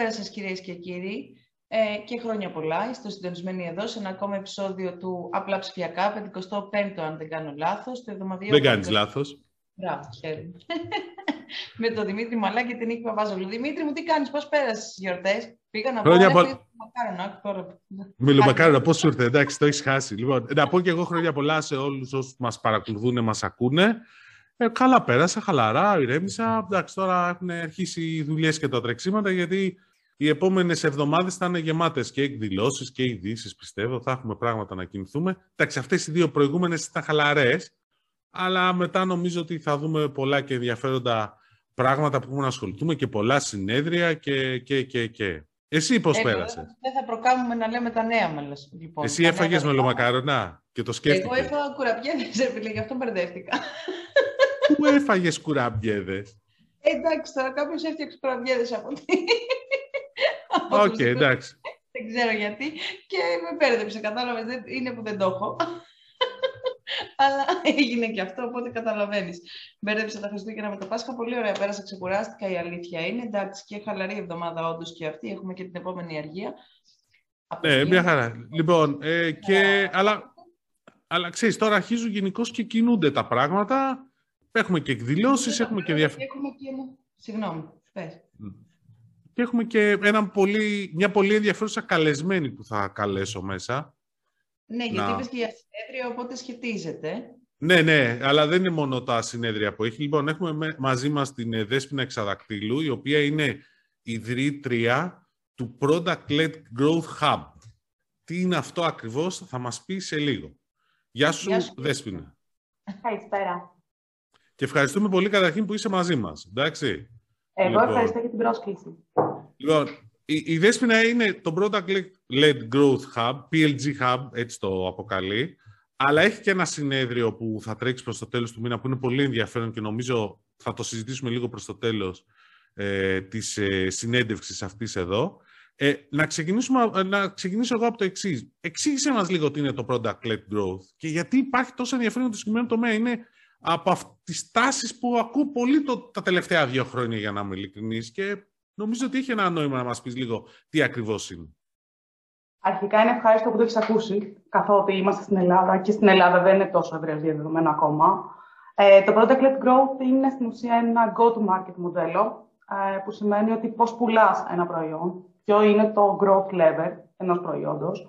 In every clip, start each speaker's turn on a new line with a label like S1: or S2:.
S1: πέρασες κυρίες και κύριοι ε, και χρόνια πολλά. Είστε συντονισμένοι εδώ σε ένα ακόμα επεισόδιο του Απλά Ψηφιακά, 55ο αν δεν κάνω λάθος. Το
S2: δεν κάνεις λάθος.
S1: Μπράβο, χαίρομαι. Με τον Δημήτρη Μαλά και την Νίκη Παπάζολου. Δημήτρη μου, τι κάνεις, πώς πέρασες τις γιορτές; Πήγα να χρόνια πω, μακάρονα τώρα.
S2: Μιλουμακάρονα, πώς σου ήρθε, εντάξει, το έχεις χάσει. Λοιπόν, να πω και εγώ χρόνια πολλά σε όλους όσους μας παρακολουθούν, μας ακούνε. Ε, καλά πέρασα, χαλαρά, ηρέμησα. Εντάξει, τώρα έχουν αρχίσει οι δουλειές και τα τρεξίματα, γιατί οι επόμενες εβδομάδες θα είναι γεμάτες και εκδηλώσεις και ειδήσεις, πιστεύω. Θα έχουμε πράγματα να κινηθούμε. Εντάξει, αυτές οι δύο προηγούμενες ήταν χαλαρές, αλλά μετά νομίζω ότι θα δούμε πολλά και ενδιαφέροντα πράγματα που έχουμε να ασχοληθούμε και πολλά συνέδρια και. και, και, και. Εσύ πώς πέρασες;
S1: Δεν θα προκάμουμε να λέμε τα νέα μα. Λοιπόν,
S2: Εσύ έφαγες μελομακάρονα και το σκέφτηκες;
S1: Εγώ έφαγα κουραμπιέδες, γι' αυτό μπερδεύτηκα.
S2: Πού έφαγες κουραμπιέδες;
S1: Εντάξει, τώρα κάποιος έφτιαξε κουραμπιέδες από τι.
S2: Οκ, εντάξει.
S1: Δεν ξέρω γιατί. Και με μπέρδεψε, κατάλαβες. Είναι που δεν το έχω. Αλλά έγινε και αυτό, οπότε καταλαβαίνεις. Μπέρδεψε τα Χριστούγεννα με το Πάσχα. Πολύ ωραία πέρασα, ξεκουράστηκα. Η αλήθεια είναι. Εντάξει, και χαλαρή εβδομάδα όντως και αυτή. Έχουμε και την επόμενη αργία.
S2: Ναι, μια χαρά. Λοιπόν, ε, και, αλλά, αλλά ξέρεις, τώρα αρχίζουν γενικώς και κινούνται τα πράγματα. Έχουμε και εκδηλώσεις, έχουμε και
S1: διάφορα... Έχουμε και... Συγγνώμη, πες.
S2: Και έχουμε και ένα πολύ, μια πολύ ενδιαφέρουσα καλεσμένη που θα καλέσω μέσα.
S1: Ναι, γιατί να... είπες και για συνέδρια, οπότε σχετίζεται.
S2: Ναι, ναι, αλλά δεν είναι μόνο τα συνέδρια που έχει. Λοιπόν, έχουμε μαζί μας την ε, Δέσποινα Εξαδακτήλου, η οποία είναι ιδρύτρια του Product Led Growth Hub. Τι είναι αυτό ακριβώς, θα μας πει σε λίγο. Γεια σου, Γεια σου. Δέσποινα.
S3: Καλησπέρα.
S2: Και ευχαριστούμε πολύ καταρχήν που είσαι μαζί μας. Εντάξει.
S3: Εγώ λοιπόν, ευχαριστώ για την πρόσκληση.
S2: Λοιπόν, η, η Δέσποινα είναι το Product Led Growth Hub, PLG Hub, έτσι το αποκαλεί. Αλλά έχει και ένα συνέδριο που θα τρέξει προς το τέλος του μήνα που είναι πολύ ενδιαφέρον και νομίζω θα το συζητήσουμε λίγο προς το τέλος ε, της ε, συνέντευξης αυτής εδώ. Ε, να, ξεκινήσουμε, να ξεκινήσω εγώ από το εξής. Εξήγησε μας λίγο τι είναι το Product Led Growth και γιατί υπάρχει τόσο ενδιαφέρον το συγκεκριμένο τομέα. Είναι από τις τάσεις που ακούω πολύ το, τα τελευταία δύο χρόνια, για να είμαι ειλικρινής, και νομίζω ότι είχε ένα νόημα να μας πεις λίγο τι ακριβώς είναι.
S3: Αρχικά είναι ευχάριστο που το έχεις ακούσει, καθότι είμαστε στην Ελλάδα και στην Ελλάδα δεν είναι τόσο ευρέως διαδεδομένο ακόμα. Ε, το Product Led Growth είναι στην ουσία ένα go-to-market μοντέλο, ε, που σημαίνει ότι πώς πουλάς ένα προϊόν, ποιο είναι το growth level ενός προϊόντος,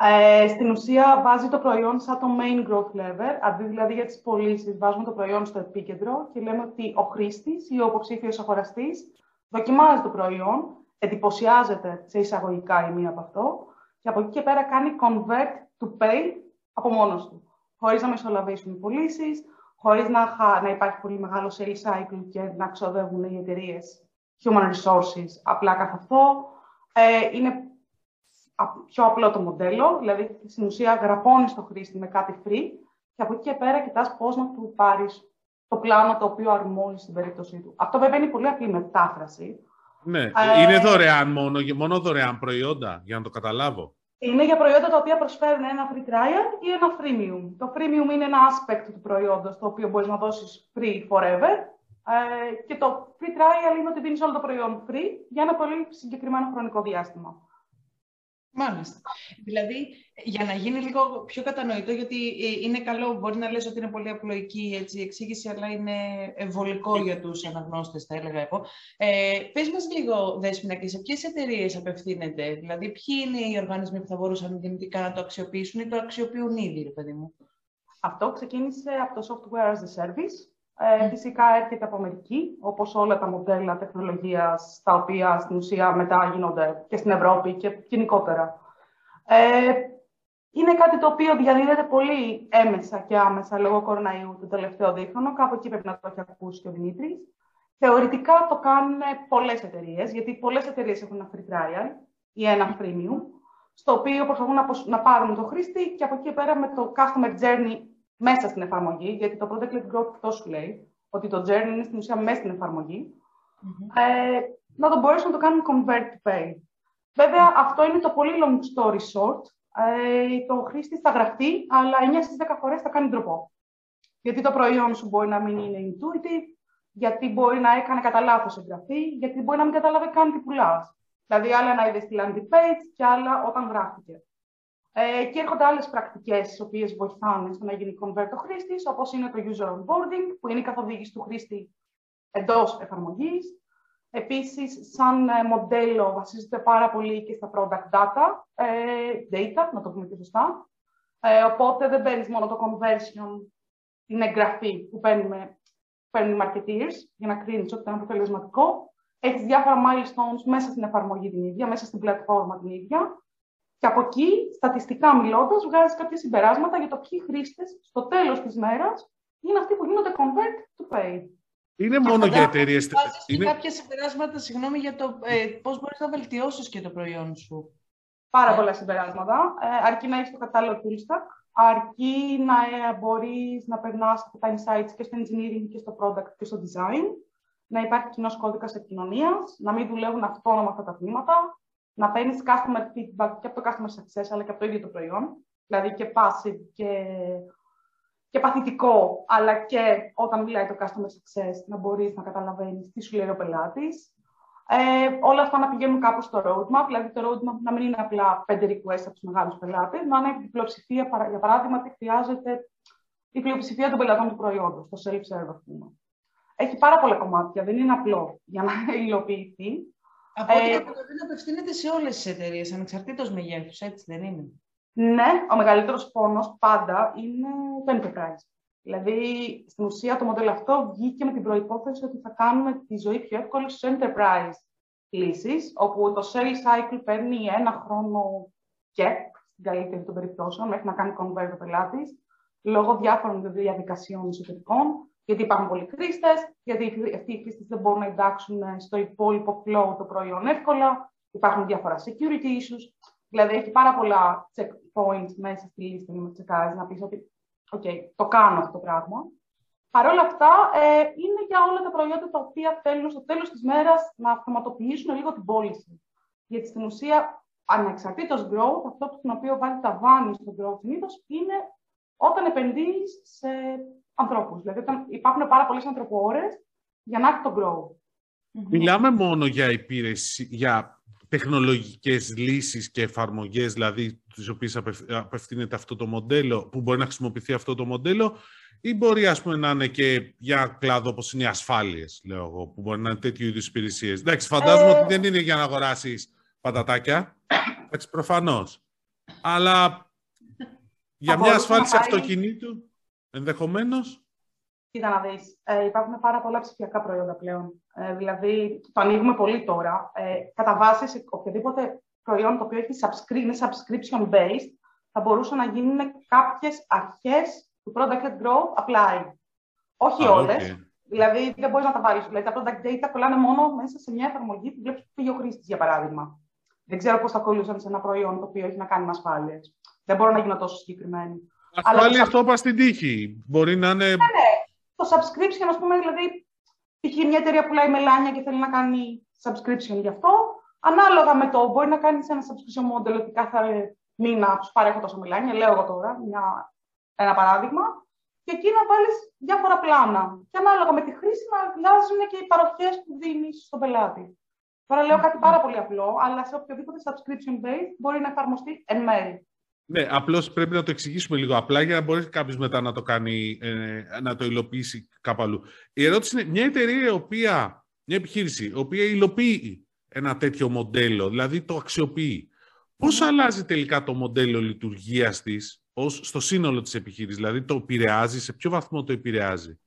S3: ε, στην ουσία βάζει το προϊόν σαν το main growth level, αντί δηλαδή για τις πωλήσεις βάζουμε το προϊόν στο επίκεντρο και λέμε ότι ο χρήστης ή ο υποψήφιος αγοραστής δοκιμάζει το προϊόν, εντυπωσιάζεται σε εισαγωγικά ή μία από αυτό και από εκεί και πέρα κάνει convert to pay από μόνος του, χωρίς να μεσολαβήσουν οι πωλήσεις, χωρίς να, να υπάρχει πολύ μεγάλο sales cycle και να ξοδεύουν οι εταιρείες human resources απλά καθ' αυτό. Ε, είναι πιο απλό το μοντέλο, δηλαδή στην ουσία γραπώνεις το χρήστη με κάτι free και από εκεί και πέρα κοιτάς πώς να του πάρεις το πλάνο το οποίο αρμόζει στην περίπτωσή του. Αυτό βέβαια είναι πολύ απλή μετάφραση.
S2: Ναι, ε, είναι δωρεάν μόνο, μόνο δωρεάν προϊόντα, για να το καταλάβω.
S3: Είναι για προϊόντα τα οποία προσφέρουν ένα free trial ή ένα freemium. Το freemium είναι ένα aspect του προϊόντος, το οποίο μπορείς να δώσεις free forever. Ε, και το free trial είναι ότι δίνεις όλο το προϊόν free για ένα πολύ συγκεκριμένο χρονικό διάστημα.
S1: Μάλιστα. Δηλαδή, για να γίνει λίγο πιο κατανοητό, γιατί ε, είναι καλό, μπορεί να λες ότι είναι πολύ απλοϊκή έτσι, η εξήγηση, αλλά είναι εμβολικό για τους αναγνώστες, θα έλεγα εγώ. Ε, πες μας λίγο, Δέσποινα, και σε ποιες εταιρείες απευθύνεται, δηλαδή ποιοι είναι οι οργανισμοί που θα μπορούσαν δυνητικά να το αξιοποιήσουν ή το αξιοποιούν ήδη, ρε παιδί μου;
S3: Αυτό ξεκίνησε από το Software as a Service, ε, φυσικά έρχεται από Αμερική, όπως όλα τα μοντέλα τεχνολογίας, τα οποία στην ουσία μετά γίνονται και στην Ευρώπη και γενικότερα. Ε, είναι κάτι το οποίο διαδίδεται πολύ έμεσα και άμεσα λόγω κοροναϊού το τελευταίο δίχρονο. Κάπου εκεί πρέπει να το έχει ακούσει και ο Δημήτρης. Θεωρητικά το κάνουν πολλές εταιρείες, γιατί πολλές εταιρείες έχουν ένα free trial ή ένα premium, στο οποίο προσπαθούν να, να πάρουν το χρήστη και από εκεί πέρα με το customer journey μέσα στην εφαρμογή, γιατί το Product Led Growth αυτό σου λέει, ότι το journey είναι στην ουσία μέσα στην εφαρμογη ε, να το μπορέσουν να το κάνουν convert to pay. Βεβαια αυτό είναι το πολύ long story short. Ε, το χρήστη θα γραφτεί, αλλά 9 στις 10 φορές θα κάνει ντροπό. Γιατί το προϊόν σου μπορεί να μην είναι intuitive, γιατί μπορεί να έκανε κατά λάθος εγγραφή, γιατί μπορεί να μην κατάλαβε καν τι πουλάς. Δηλαδή, άλλα να είδες στη landing page και άλλα όταν γράφτηκε. Ε, και έρχονται άλλες πρακτικές, τις οποίες βοηθάνε στο να γίνει convert ο χρήστης, όπως είναι το user onboarding, που είναι η καθοδήγηση του χρήστη εντός εφαρμογής. Επίσης, σαν ε, μοντέλο, βασίζεται πάρα πολύ και στα product data, ε, data, να το πούμε και σωστά. Ε, οπότε δεν παίρνεις μόνο το conversion, την εγγραφή που παίρνουμε, παίρνουν οι marketeers, για να κρίνεις ότι είναι αποτελεσματικό. Έχεις διάφορα milestones μέσα στην εφαρμογή την ίδια, μέσα στην πλατφόρμα την ίδια. Και από εκεί, στατιστικά μιλώντας, βγάζει κάποια συμπεράσματα για το ποιοι χρήστες στο τέλος της μέρας είναι αυτοί που γίνονται convert to pay.
S2: Είναι μόνο για εταιρείε.
S1: Είναι κάποια συμπεράσματα, συγγνώμη, για το ε, πώς μπορείς να βελτιώσεις και το προϊόν σου.
S3: Πάρα πολλά συμπεράσματα. Ε, αρκεί να έχεις το κατάλληλο tool stack, αρκεί να ε, μπορείς να περνάς από τα insights και στο engineering και στο product και στο design, να υπάρχει κοινός κώδικας επικοινωνίας, να μην δουλεύουν αυτόνομα αυτά τα τμήματα, να παίρνεις customer feedback και από το customer success αλλά και από το ίδιο το προϊόν. Δηλαδή και passive και, και παθητικό, αλλά και όταν μιλάει το customer success να μπορείς να καταλαβαίνεις τι σου λέει ο πελάτης. Ε, όλα αυτά να πηγαίνουν κάπου στο roadmap, δηλαδή το roadmap να μην είναι απλά πέντε requests από τους μεγάλους πελάτες, να είναι η πλειοψηφία, για παράδειγμα, τι χρειάζεται η πλειοψηφία των πελατών του προϊόντος, το self-serve, ας πούμε. Έχει πάρα πολλά κομμάτια, δεν είναι απλό για να υλοποιηθεί.
S1: Από ό,τι ε, δεν απευθύνεται σε όλες τις εταιρείες, ανεξαρτήτως μεγέθους, έτσι δεν είναι;
S3: Ναι, ο μεγαλύτερος πόνος πάντα είναι το enterprise. Δηλαδή, στην ουσία το μοντέλο αυτό βγήκε με την προπόθεση ότι θα κάνουμε τη ζωή πιο εύκολη στους enterprise λύσει, όπου το sales cycle παίρνει ένα χρόνο και στην καλύτερη των περιπτώσεων, μέχρι να κάνει convert ο πελάτης, λόγω διάφορων διαδικασιών εσωτερικών, γιατί υπάρχουν πολλοί χρήστες, γιατί αυτοί οι χρήστες δεν μπορούν να εντάξουν στο υπόλοιπο flow το προϊόν εύκολα. Υπάρχουν διάφορα security issues. Δηλαδή, έχει πάρα πολλά checkpoints μέσα στη λίστα για να τσεκάρεις, να πεις ότι OK, το κάνω αυτό το πράγμα. Παρ' όλα αυτά, ε, είναι για όλα τα προϊόντα τα οποία θέλουν στο τέλος της μέρας να αυτοματοποιήσουν λίγο την πώληση. Γιατί στην ουσία, ανεξαρτήτως growth, αυτό που οποίο βάζει τα βάνη στο growth συνήθως είναι όταν επενδύεις σε ανθρώπους. Δηλαδή, όταν υπάρχουν πάρα πολλές ανθρωποώρε για να έχει το grow.
S2: Μιλάμε μόνο για υπηρεσία, για τεχνολογικές λύσεις και εφαρμογές, δηλαδή τις οποίες απευθύνεται αυτό το μοντέλο, που μπορεί να χρησιμοποιηθεί αυτό το μοντέλο, ή μπορεί ας πούμε, να είναι και για κλάδο όπως είναι οι ασφάλειες, λέω εγώ, που μπορεί να είναι τέτοιου είδους υπηρεσίες. Εντάξει, φαντάζομαι ε... ότι δεν είναι για να αγοράσεις πατατάκια, εντάξει, προφανώς. Αλλά για μια ασφάλιση αυτοκινήτου, ενδεχομένως.
S3: Κοίτα να δεις, ε, υπάρχουν πάρα πολλά ψηφιακά προϊόντα πλέον. Ε, δηλαδή, το ανοίγουμε πολύ τώρα. Ε, κατά βάση, οποιοδήποτε προϊόν το οποίο έχει subscri- είναι subscription-based, θα μπορούσαν να γίνουν κάποιες αρχές του product growth apply. Όχι ah, όλες. Δηλαδή, δεν μπορείς να τα βάλεις. Δηλαδή, τα product data κολλάνε μόνο μέσα σε μια εφαρμογή που βλέπεις πήγε ο χρήστης, για παράδειγμα. Δεν ξέρω πώς θα κολλούσαν σε ένα προϊόν το οποίο έχει να κάνει με ασφάλειες. Δεν μπορώ να γίνω τόσο συγκεκριμένη.
S2: Ασφάλεια αυτό πας στην τύχη. Μπορεί να είναι. Ναι,
S3: ναι. Το subscription, ας πούμε, δηλαδή, π.χ. μια εταιρεία πουλάει μελάνια και θέλει να κάνει subscription γι' αυτό. Ανάλογα με το, μπορεί να κάνεις ένα subscription model ότι κάθε μήνα του παρέχω τόσο μελάνια, λέω εγώ τώρα, μια, ένα παράδειγμα. Και εκεί να βάλεις διάφορα πλάνα. Και ανάλογα με τη χρήση να αλλάζουν και οι παροχές που δίνεις στον πελάτη. Τώρα λέω κάτι πάρα πολύ απλό, αλλά σε οποιοδήποτε subscription base μπορεί να εφαρμοστεί εν μέρη.
S2: Ναι, απλώς πρέπει να το εξηγήσουμε λίγο απλά για να μπορεί κάποιος μετά να το κάνει, ε, να το υλοποιήσει κάπου αλλού. Η ερώτηση είναι, μια εταιρεία, η οποία, μια επιχείρηση, η οποία υλοποιεί ένα τέτοιο μοντέλο, δηλαδή το αξιοποιεί, πώς αλλάζει τελικά το μοντέλο λειτουργίας της ως στο σύνολο της επιχείρησης, δηλαδή το επηρεάζει, σε ποιο βαθμό το επηρεάζει;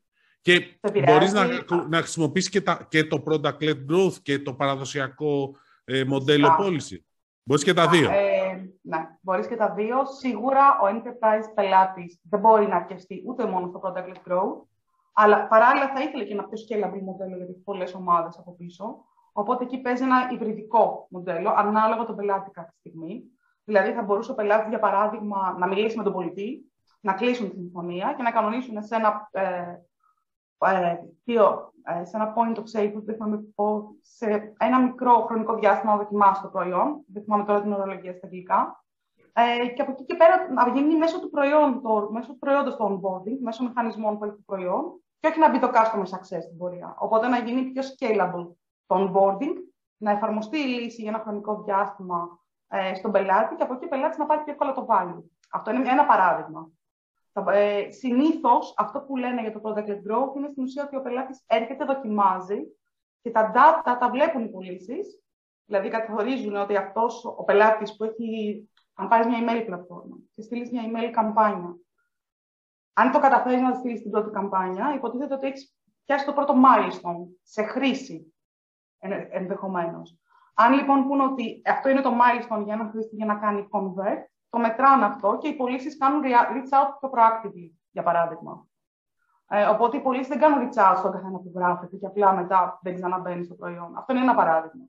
S2: Και μπορείς να, να χρησιμοποιήσεις και, τα, και το product-led growth και το παραδοσιακό ε, μοντέλο πώληση. Μπορείς και τα δύο.
S3: Ε, ναι, μπορείς και τα δύο. Σίγουρα ο enterprise πελάτης δεν μπορεί να αρκεστεί ούτε μόνο στο product-led growth, αλλά παράλληλα θα ήθελε και ένα πιο scalable μοντέλο γιατί έχει πολλές ομάδες από πίσω. Οπότε εκεί παίζει ένα υβριδικό μοντέλο, ανάλογα τον πελάτη κάθε στιγμή. Δηλαδή, θα μπορούσε ο πελάτης, για παράδειγμα, να μιλήσει με τον πολιτή, να κλείσουν τη συμφωνία και να κανονίσουν σε ένα ε, ε, ε, σε ένα point of sale που θυμάμαι σε ένα μικρό χρονικό διάστημα να δοκιμάσει το προϊόν. Δεν θυμάμαι τώρα την ορολογία στα αγγλικά. Ε, και από εκεί και πέρα να γίνει μέσω του, προϊόν, το, μέσω του προϊόντος το onboarding, μέσω μηχανισμών που έχει το προϊόν και όχι να μπει το customer success στην πορεία. Οπότε να γίνει πιο scalable το onboarding να εφαρμοστεί η λύση για ένα χρονικό διάστημα ε, στον πελάτη και από εκεί ο πελάτη να πάρει πιο εύκολα το value. Αυτό είναι ένα παράδειγμα. Ε, Συνήθως, αυτό που λένε για το product led growth είναι στην ουσία ότι ο πελάτης έρχεται, δοκιμάζει και τα data τα βλέπουν οι πωλήσεις. Δηλαδή, καθορίζουν ότι αυτός ο πελάτης που έχει. Αν πάρεις μια email πλατφόρμα και στείλεις μια email καμπάνια, αν το καταφέρεις να στείλεις την πρώτη καμπάνια, υποτίθεται ότι έχεις πιάσει το πρώτο milestone σε χρήση ενδεχομένως. Αν λοιπόν πούνε ότι αυτό είναι το milestone για ένα χρήστη για να κάνει convert, το μετράνε αυτό και οι πωλήσεις κάνουν reach out πιο proactively, για παράδειγμα. Ε, οπότε οι πωλήσεις δεν κάνουν reach out στον καθένα που γράφεται και απλά μετά δεν ξαναμπαίνει στο προϊόν. Αυτό είναι ένα παράδειγμα.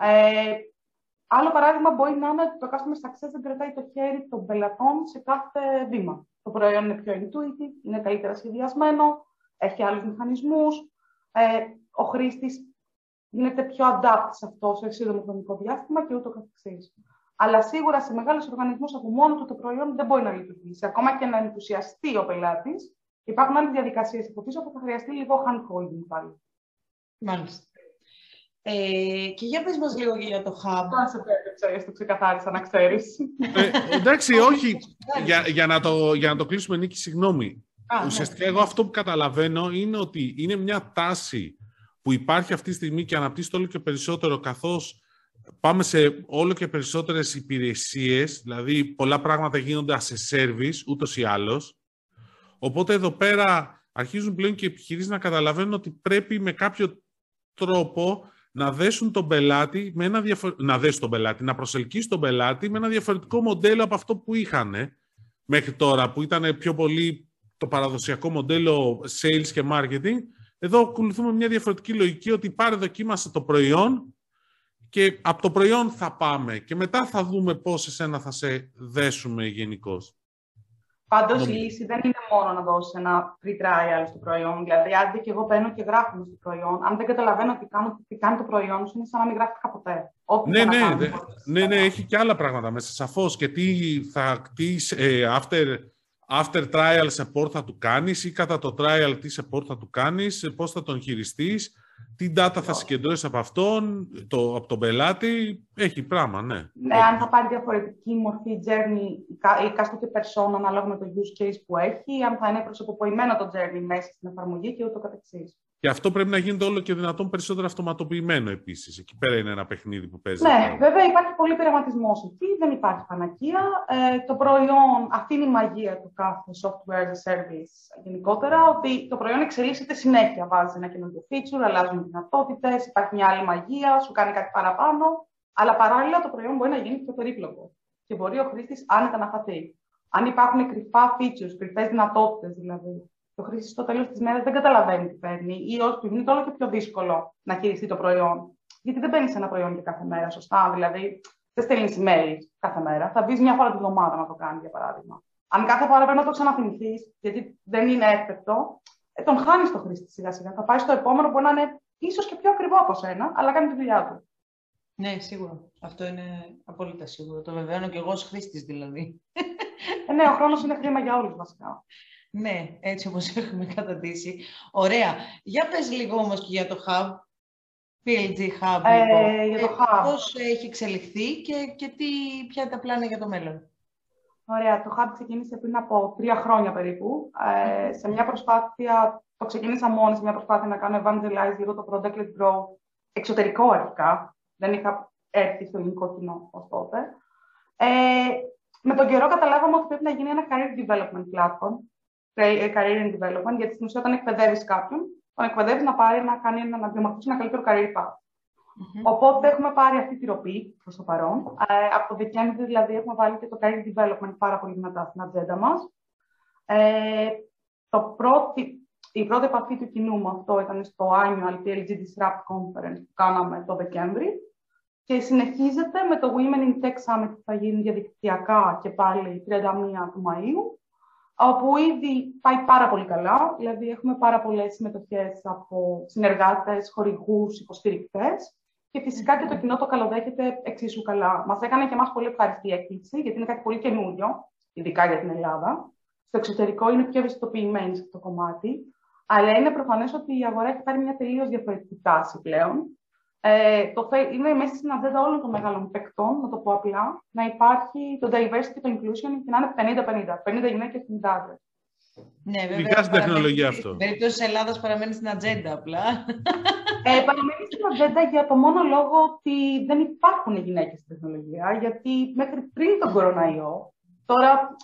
S3: Ε, άλλο παράδειγμα μπορεί να είναι ότι το customer success δεν κρατάει το χέρι των πελατών σε κάθε βήμα. Το προϊόν είναι πιο intuitive, είναι καλύτερα σχεδιασμένο, έχει άλλους μηχανισμούς. Ε, ο χρήστης γίνεται πιο adapt σε αυτό σε σύντομο χρονικό διάστημα και ούτω καθεξής. Αλλά σίγουρα σε μεγάλους οργανισμούς από μόνο του το προϊόν δεν μπορεί να λειτουργήσει. Ακόμα και να ενθουσιαστεί ο πελάτης, υπάρχουν άλλες διαδικασίες από πίσω που θα χρειαστεί λίγο hand-holding πάλι.
S1: Μάλιστα. Ε, και για πες μας λίγο και για το hub.
S3: Αν σε πέτρεψα, το ξεκαθάρισα να ξέρεις.
S2: Ε, εντάξει, όχι. για, για, να το, για να το κλείσουμε, Νίκη, συγγνώμη. Ναι. Ουσιαστικά, εγώ αυτό που καταλαβαίνω είναι ότι είναι μια τάση που υπάρχει αυτή τη στιγμή και αναπτύσσεται όλο και περισσότερο καθώς πάμε σε όλο και περισσότερες υπηρεσίες, δηλαδή πολλά πράγματα γίνονται σε service, ούτως ή άλλως. Οπότε εδώ πέρα αρχίζουν πλέον και οι επιχειρήσεις να καταλαβαίνουν ότι πρέπει με κάποιο τρόπο να δέσουν τον πελάτη με ένα να δέσουν τον πελάτη, να προσελκύσουν τον πελάτη με ένα διαφορετικό μοντέλο από αυτό που είχαν μέχρι τώρα, που ήταν πιο πολύ το παραδοσιακό μοντέλο sales και marketing εδώ ακολουθούμε μια διαφορετική λογική ότι πάρε δοκίμασε το προϊόν και από το προϊόν θα πάμε και μετά θα δούμε πώς εσένα θα σε δέσουμε γενικώς.
S3: Πάντως η λύση δεν είναι μόνο να δώσεις ένα free trial στο προϊόν. Δηλαδή, αν και εγώ παίρνω και γράφω στο προϊόν, αν δεν καταλαβαίνω τι, κάνω, τι κάνει το προϊόν σου, είναι σαν να μην γράφεις ποτέ.
S2: ναι, ναι, ναι, ναι, ναι, έχει και άλλα πράγματα μέσα. Σαφώς. Και τι θα τι, ε, after after trial support θα του κάνεις ή κατά το trial τι support θα του κάνεις, πώς θα τον χειριστείς, τι data θα συγκεντρώσεις από αυτόν, το, από τον πελάτη. Έχει πράγμα, ναι.
S3: Ναι, αν θα πάρει διαφορετική μορφή journey η κάστοτε persona ανάλογα με το use case που έχει, αν θα είναι προσωποποιημένο το journey μέσα στην εφαρμογή και ούτω καθεξής.
S2: Και αυτό πρέπει να γίνεται όλο και δυνατόν περισσότερο αυτοματοποιημένο επίσης. Εκεί πέρα είναι ένα παιχνίδι που παίζει.
S3: Ναι, βέβαια υπάρχει πολύ πειραματισμός εκεί, δεν υπάρχει πανακία. Ε, το προϊόν, αυτή είναι η μαγεία του κάθε software as a service γενικότερα, ότι το προϊόν εξελίσσεται συνέχεια. Βάζει ένα καινούργιο feature, αλλάζουν δυνατότητες, υπάρχει μια άλλη μαγεία, σου κάνει κάτι παραπάνω. Αλλά παράλληλα το προϊόν μπορεί να γίνει πιο περίπλοκο και μπορεί ο χρήστης άνετα να χαθεί. Αν υπάρχουν κρυφά features, κρυφές δυνατότητες δηλαδή, το χρήστη στο τέλος της μέρας δεν καταλαβαίνει τι παίρνει ή του γίνεται όλο και πιο δύσκολο να χειριστεί το προϊόν. Γιατί δεν παίρνεις ένα προϊόν και κάθε μέρα, σωστά; Δηλαδή, δεν στέλνεις email κάθε μέρα. Θα μπεις μια φορά την εβδομάδα να το κάνεις, για παράδειγμα. Αν κάθε φορά πρέπει να το ξαναθυμηθείς, γιατί δεν είναι εύπεπτο, ε, τον χάνεις το χρήστη σιγά σιγά. Θα πάει στο επόμενο που να είναι ίσως και πιο ακριβό από σένα, αλλά κάνει τη δουλειά του.
S1: Ναι, σίγουρα. Αυτό είναι απόλυτα σίγουρο. Το βεβαιώνω και εγώ ως χρήστης δηλαδή.
S3: Ε, ναι, ο χρόνος είναι χρήμα για όλους βασικά.
S1: Ναι, έτσι όπως έχουμε καταντήσει. Ωραία. Για πες λίγο όμως και για το Hub, PLG Hub,
S3: ε, λοιπόν. για το ε, Hub.
S1: Πώς έχει εξελιχθεί και, και τι, ποια είναι τα πλάνα για το μέλλον;
S3: Ωραία. Το Hub ξεκίνησε πριν από τρία χρόνια περίπου. Ε, σε μια προσπάθεια, το ξεκίνησα μόνη σε μια προσπάθεια να κάνω evangelize λίγο το Product Led Grow εξωτερικό αρχικά. Δεν είχα έρθει στο ελληνικό κοινό ως τότε. Ε, με τον καιρό καταλάβαμε ότι πρέπει να γίνει ένα career development platform ε, career and development, γιατί στην ουσία όταν εκπαιδεύεις κάποιον, τον εκπαιδεύεις να πάρει να, κάνει, να διαμορφώσει ένα καλύτερο career path. Mm-hmm. Οπότε έχουμε πάρει αυτή τη ροπή προς το παρόν. Ε, από το Δεκέμβρη δηλαδή έχουμε βάλει και το career development πάρα πολύ δυνατά στην ατζέντα μας. Ε, το πρώτη, η πρώτη επαφή του κοινού με αυτό ήταν στο annual PLG Disrupt Conference που κάναμε το Δεκέμβρη και συνεχίζεται με το Women in Tech Summit που θα γίνει διαδικτυακά και πάλι 31 του Μαΐου όπου ήδη πάει πάρα πολύ καλά. Δηλαδή, έχουμε πάρα πολλές συμμετοχές από συνεργάτες, χορηγούς, υποστηρικτές. Και φυσικά και το κοινό το καλοδέχεται εξίσου καλά. Μας έκανε και εμάς πολύ ευχαριστή έκπληξη, γιατί είναι κάτι πολύ καινούριο, ειδικά για την Ελλάδα. Στο εξωτερικό είναι πιο ευαισθητοποιημένοι σε αυτό το κομμάτι. Αλλά είναι προφανές ότι η αγορά έχει πάρει μια τελείως διαφορετική τάση πλέον. Ε, το, είναι μέσα στην ατζέντα όλων των μεγάλων παικτών, να το πω απλά, να υπάρχει το diversity και το inclusion και να είναι 50-50. 50 γυναίκες και 50 άντρες.
S1: Ναι, βέβαια.
S2: Ειδικά στην τεχνολογία αυτό.
S1: Στην περίπτωση της Ελλάδας παραμένει στην ατζέντα απλά.
S3: Ε, παραμένει στην ατζέντα για το μόνο λόγο ότι δεν υπάρχουν γυναίκες στην τεχνολογία. Γιατί μέχρι πριν τον κοροναϊό, τώρα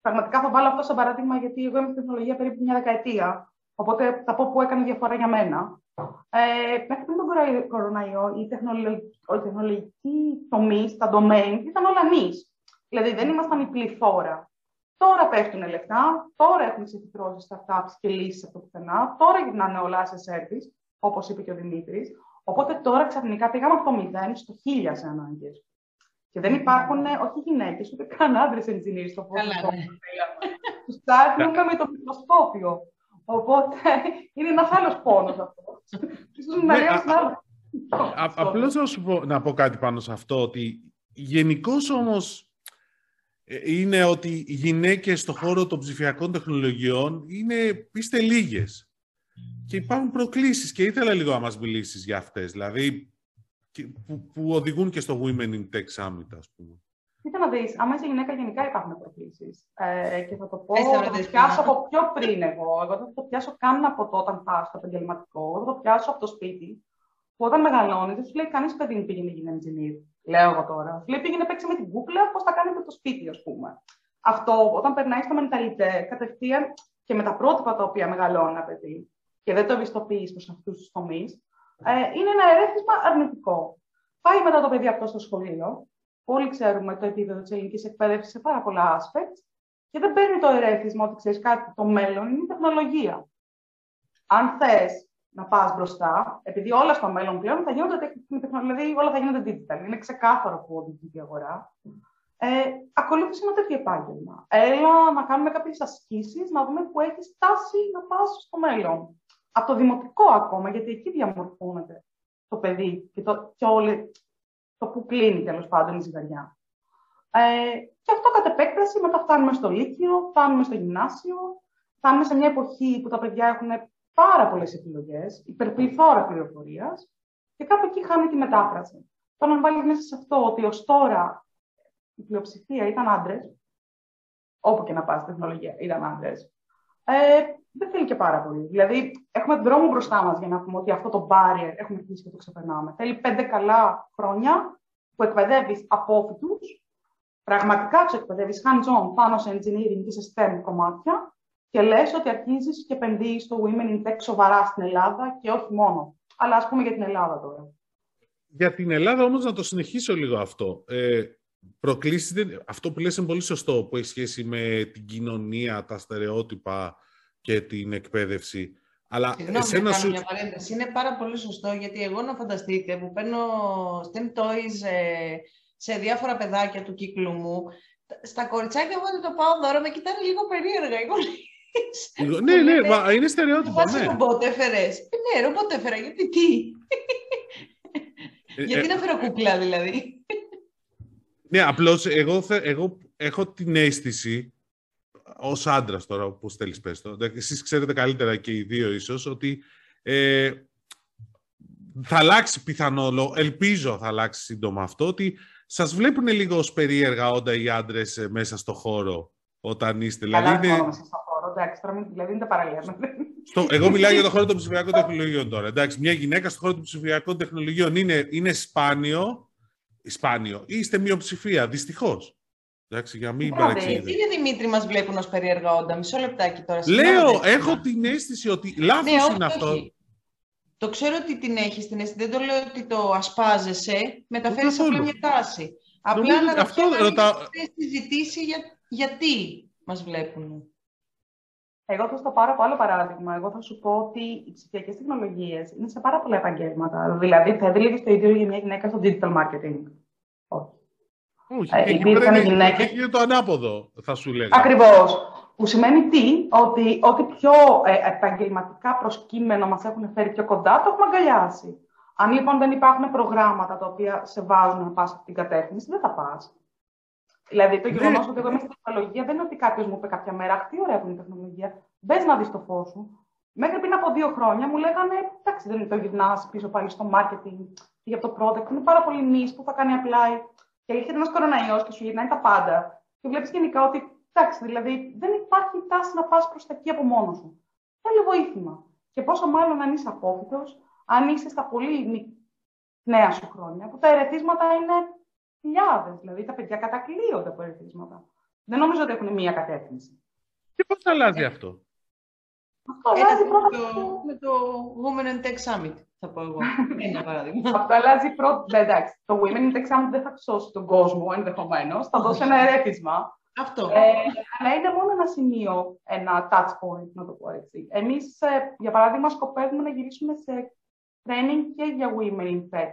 S3: πραγματικά θα βάλω αυτό σαν παράδειγμα, γιατί εγώ είμαι στην τεχνολογία περίπου μια δεκαετία. Οπότε θα πω που έκανε διαφορά για μένα. Ε, μέχρι πριν τον κοροναϊό, οι τεχνολογικοί τομεί, τα domain, ήταν όλα νης. Δηλαδή δεν ήμασταν η πληθώρα. Τώρα πέφτουν λεφτά, τώρα έχουν ξεφυτρώσει startups και λύσεις από το πουθενά, τώρα γυρνάνε όλα σε service, όπως είπε και ο Δημήτρης. Οπότε τώρα ξαφνικά πήγαμε από το 0 στο 1000 σε ανάγκες. Και δεν υπάρχουν όχι γυναίκες, ούτε καν άντρες engineers στο φω. Τους ψάχνουμε με το μικροσκόπιο. Οπότε είναι ένας άλλος πόνος αυτός. Ναι,
S2: Απλώς να σου πω, να πω κάτι πάνω σε αυτό, ότι γενικώς όμως ε, είναι ότι οι γυναίκες στον χώρο των ψηφιακών τεχνολογιών είναι, είστε λίγες. Και υπάρχουν προκλήσεις και ήθελα λίγο να μας μιλήσεις για αυτές, δηλαδή που, που οδηγούν και στο Women in Tech Summit, ας πούμε.
S3: Κοίτα να δεις, άμα είσαι γυναίκα γενικά υπάρχουν προκλήσεις. Ε, και θα το πω, θα το πιάσω από πιο πριν εγώ. Εγώ δεν θα το πιάσω καν από το όταν πάω στο επαγγελματικό. Θα το πιάσω από το σπίτι. Που όταν μεγαλώνεις, δεν σου λέει κανείς παιδί μου πήγαινε γίνει engineer. Λέω εγώ τώρα. Σου λέει πήγαινε παίξει με την κούκλα, πώς θα κάνει με το σπίτι, ας πούμε. Αυτό όταν περνάει στο μενταλιτέ, κατευθείαν και με τα πρότυπα τα οποία μεγαλώνει ένα παιδί και δεν το ευαισθητοποιείς προς αυτούς τους τομείς, ε, είναι ένα ερέθισμα αρνητικό. Πάει μετά το παιδί αυτό στο σχολείο. Όλοι ξέρουμε το επίπεδο της ελληνικής εκπαίδευσης σε πάρα πολλά aspects και δεν παίρνει το ερέθισμα ότι ξέρεις κάτι, το μέλλον είναι η τεχνολογία. Αν θες να πας μπροστά, επειδή όλα στο μέλλον πλέον θα γίνονται δηλαδή όλα θα γίνονται digital. Είναι ξεκάθαρο που οδηγεί η αγορά. Ε, ακολούθησε ένα τέτοιο επάγγελμα. Έλα να κάνουμε κάποιες ασκήσεις, να δούμε που έχεις στάσει να πας στο μέλλον. Από το δημοτικό ακόμα, γιατί εκεί διαμορφώνεται το παιδί και το, και όλη, το που κλείνει τέλος πάντων η ζυγαριά. Ε, και αυτό κατ' επέκταση μετά φτάνουμε στο Λύκειο, φτάνουμε στο γυμνάσιο, φτάνουμε σε μια εποχή που τα παιδιά έχουν πάρα πολλές επιλογές, υπερπληθώρα πληροφορίας και κάπου εκεί χάνει τη μετάφραση. Τώρα, αν βάλεις μέσα σε αυτό ότι ως τώρα η πλειοψηφία ήταν άντρες, όπου και να πας στην τεχνολογία ήταν άντρες, ε, δεν θέλει και πάρα πολύ. Δηλαδή, έχουμε δρόμο μπροστά μας για να πούμε ότι αυτό το barrier έχουμε αρχίσει και το ξεπερνάμε. Θέλει πέντε καλά χρόνια που εκπαιδεύεις απόφοιτους, πραγματικά τους εκπαιδεύεις hands-on πάνω σε engineering και σε STEM κομμάτια και λες ότι αρχίζεις και επενδύεις στο Women in Tech σοβαρά στην Ελλάδα και όχι μόνο. Αλλά ας πούμε για την Ελλάδα τώρα.
S2: Για την Ελλάδα όμως να το συνεχίσω λίγο αυτό. Ε, προκλήσεις, αυτό που λες είναι πολύ σωστό, που έχει σχέση με την κοινωνία, τα στερεότυπα και την εκπαίδευση. Αλλά
S1: Συγγνώμη, εσένα σου... μια παρένθεση. Είναι πάρα πολύ σωστό, γιατί εγώ να φανταστείτε που παίρνω STEM Toys ε, σε διάφορα παιδάκια του κύκλου μου, στα κοριτσάκια μου το πάω δώρο, με κοιτάνε λίγο περίεργα. Εγώ
S2: ναι, ναι, μα είναι στερεότυπο.
S1: Ναι. ρομπότ έφερες. Ε, ναι, ρομπότ έφερα, γιατί τι; Ε, γιατί ε, να φέρω κούκλα, δηλαδή;
S2: Ναι, απλώς εγώ, εγώ έχω την αίσθηση, ως άντρας τώρα, που θέλεις πες το, εσείς ξέρετε καλύτερα και οι δύο ίσως, ότι ε, θα αλλάξει πιθανό, ελπίζω θα αλλάξει σύντομα αυτό, ότι σας βλέπουν λίγο ως περίεργα όντα οι άντρες μέσα στο χώρο όταν είστε.
S3: Καλά, δηλαδή, είναι εντάξει, τώρα δηλαδή δεν τα παραλέμε.
S2: Στο, εγώ μιλάω για το χώρο των ψηφιακών τεχνολογιών τώρα. Εντάξει, μια γυναίκα στον χώρο των ψηφιακών τεχνολογιών είναι, είναι σπάνιο, σπάνιο. Είστε μειοψηφία, δυστυχώς. Εντάξει, για μην παρεξηγείτε.
S1: Είναι Δημήτρη μας βλέπουν ως περίεργα όντα. Μισό λεπτάκι τώρα.
S2: Λέω, έχω την αίσθηση ότι λάθος ναι, είναι αυτό.
S1: Το ξέρω ότι την έχεις την αίσθηση. Δεν το λέω ότι το ασπάζεσαι. Μεταφέρεις απλά μια τάση. Απλά να αυτό ρωτάω. συζητήσει για, γιατί μας βλέπουν.
S3: Εγώ θα στο πάρω από άλλο παράδειγμα. Εγώ θα σου πω ότι οι ψηφιακές τεχνολογίες είναι σε πάρα πολλά επαγγέλματα. Δηλαδή, θα έλεγε το ίδιο για μια γυναίκα στο digital marketing.
S2: Όχι. Όχι. Ε, υπήρχαν γυναίκε. Είναι το ανάποδο, θα σου λέγα.
S3: Ακριβώς. Που σημαίνει τι, ότι ό,τι πιο ε, επαγγελματικά προσκύμενο μας έχουν φέρει πιο κοντά, το έχουμε αγκαλιάσει. Αν λοιπόν δεν υπάρχουν προγράμματα τα οποία σε βάζουν να πας αυτή την κατεύθυνση, δεν θα πας. Δηλαδή, το γεγονός ναι. ότι εγώ είμαι στην τεχνολογία δεν είναι ότι κάποιος μου είπε κάποια μέρα, τι ωραία που είναι η τεχνολογία. Μπες να δεις το φως σου. Μέχρι πριν από δύο χρόνια μου λέγανε, εντάξει, δεν είναι το γυρνά πίσω πάλι στο marketing και για το product. Είναι πάρα πολύ νη που θα κάνει apply. Και έρχεται ένας κοροναϊός και σου γυρνάει τα πάντα. Και βλέπεις γενικά ότι, εντάξει, δηλαδή δεν υπάρχει τάση να πας προς τα εκεί από μόνος σου. Θέλει βοήθημα. Και πόσο μάλλον αν είσαι απόφυτο, αν είσαι στα πολύ νέα σου χρόνια, που τα ερεθίσματα είναι χιλιάδες. Δηλαδή τα παιδιά κατακλείονται από ερεθίσματα. Δεν νομίζω ότι έχουν μία κατεύθυνση.
S2: Και πώς αλλάζει αυτό;
S3: Αυτό αλλάζει πρώτα.
S1: Το, με το Women in Tech Summit, θα πω εγώ. Ένα παράδειγμα.
S3: Αυτό αλλάζει πρώτα. Εντάξει, το Women in Tech Summit δεν θα σώσει τον κόσμο ενδεχομένως. Θα δώσει ένα ερέθισμα.
S1: Αυτό.
S3: Ε, αλλά είναι μόνο ένα σημείο, ένα touch point, να το πω έτσι. Εμείς, ε, για παράδειγμα, σκοπεύουμε να γυρίσουμε σε training και για Women in Tech.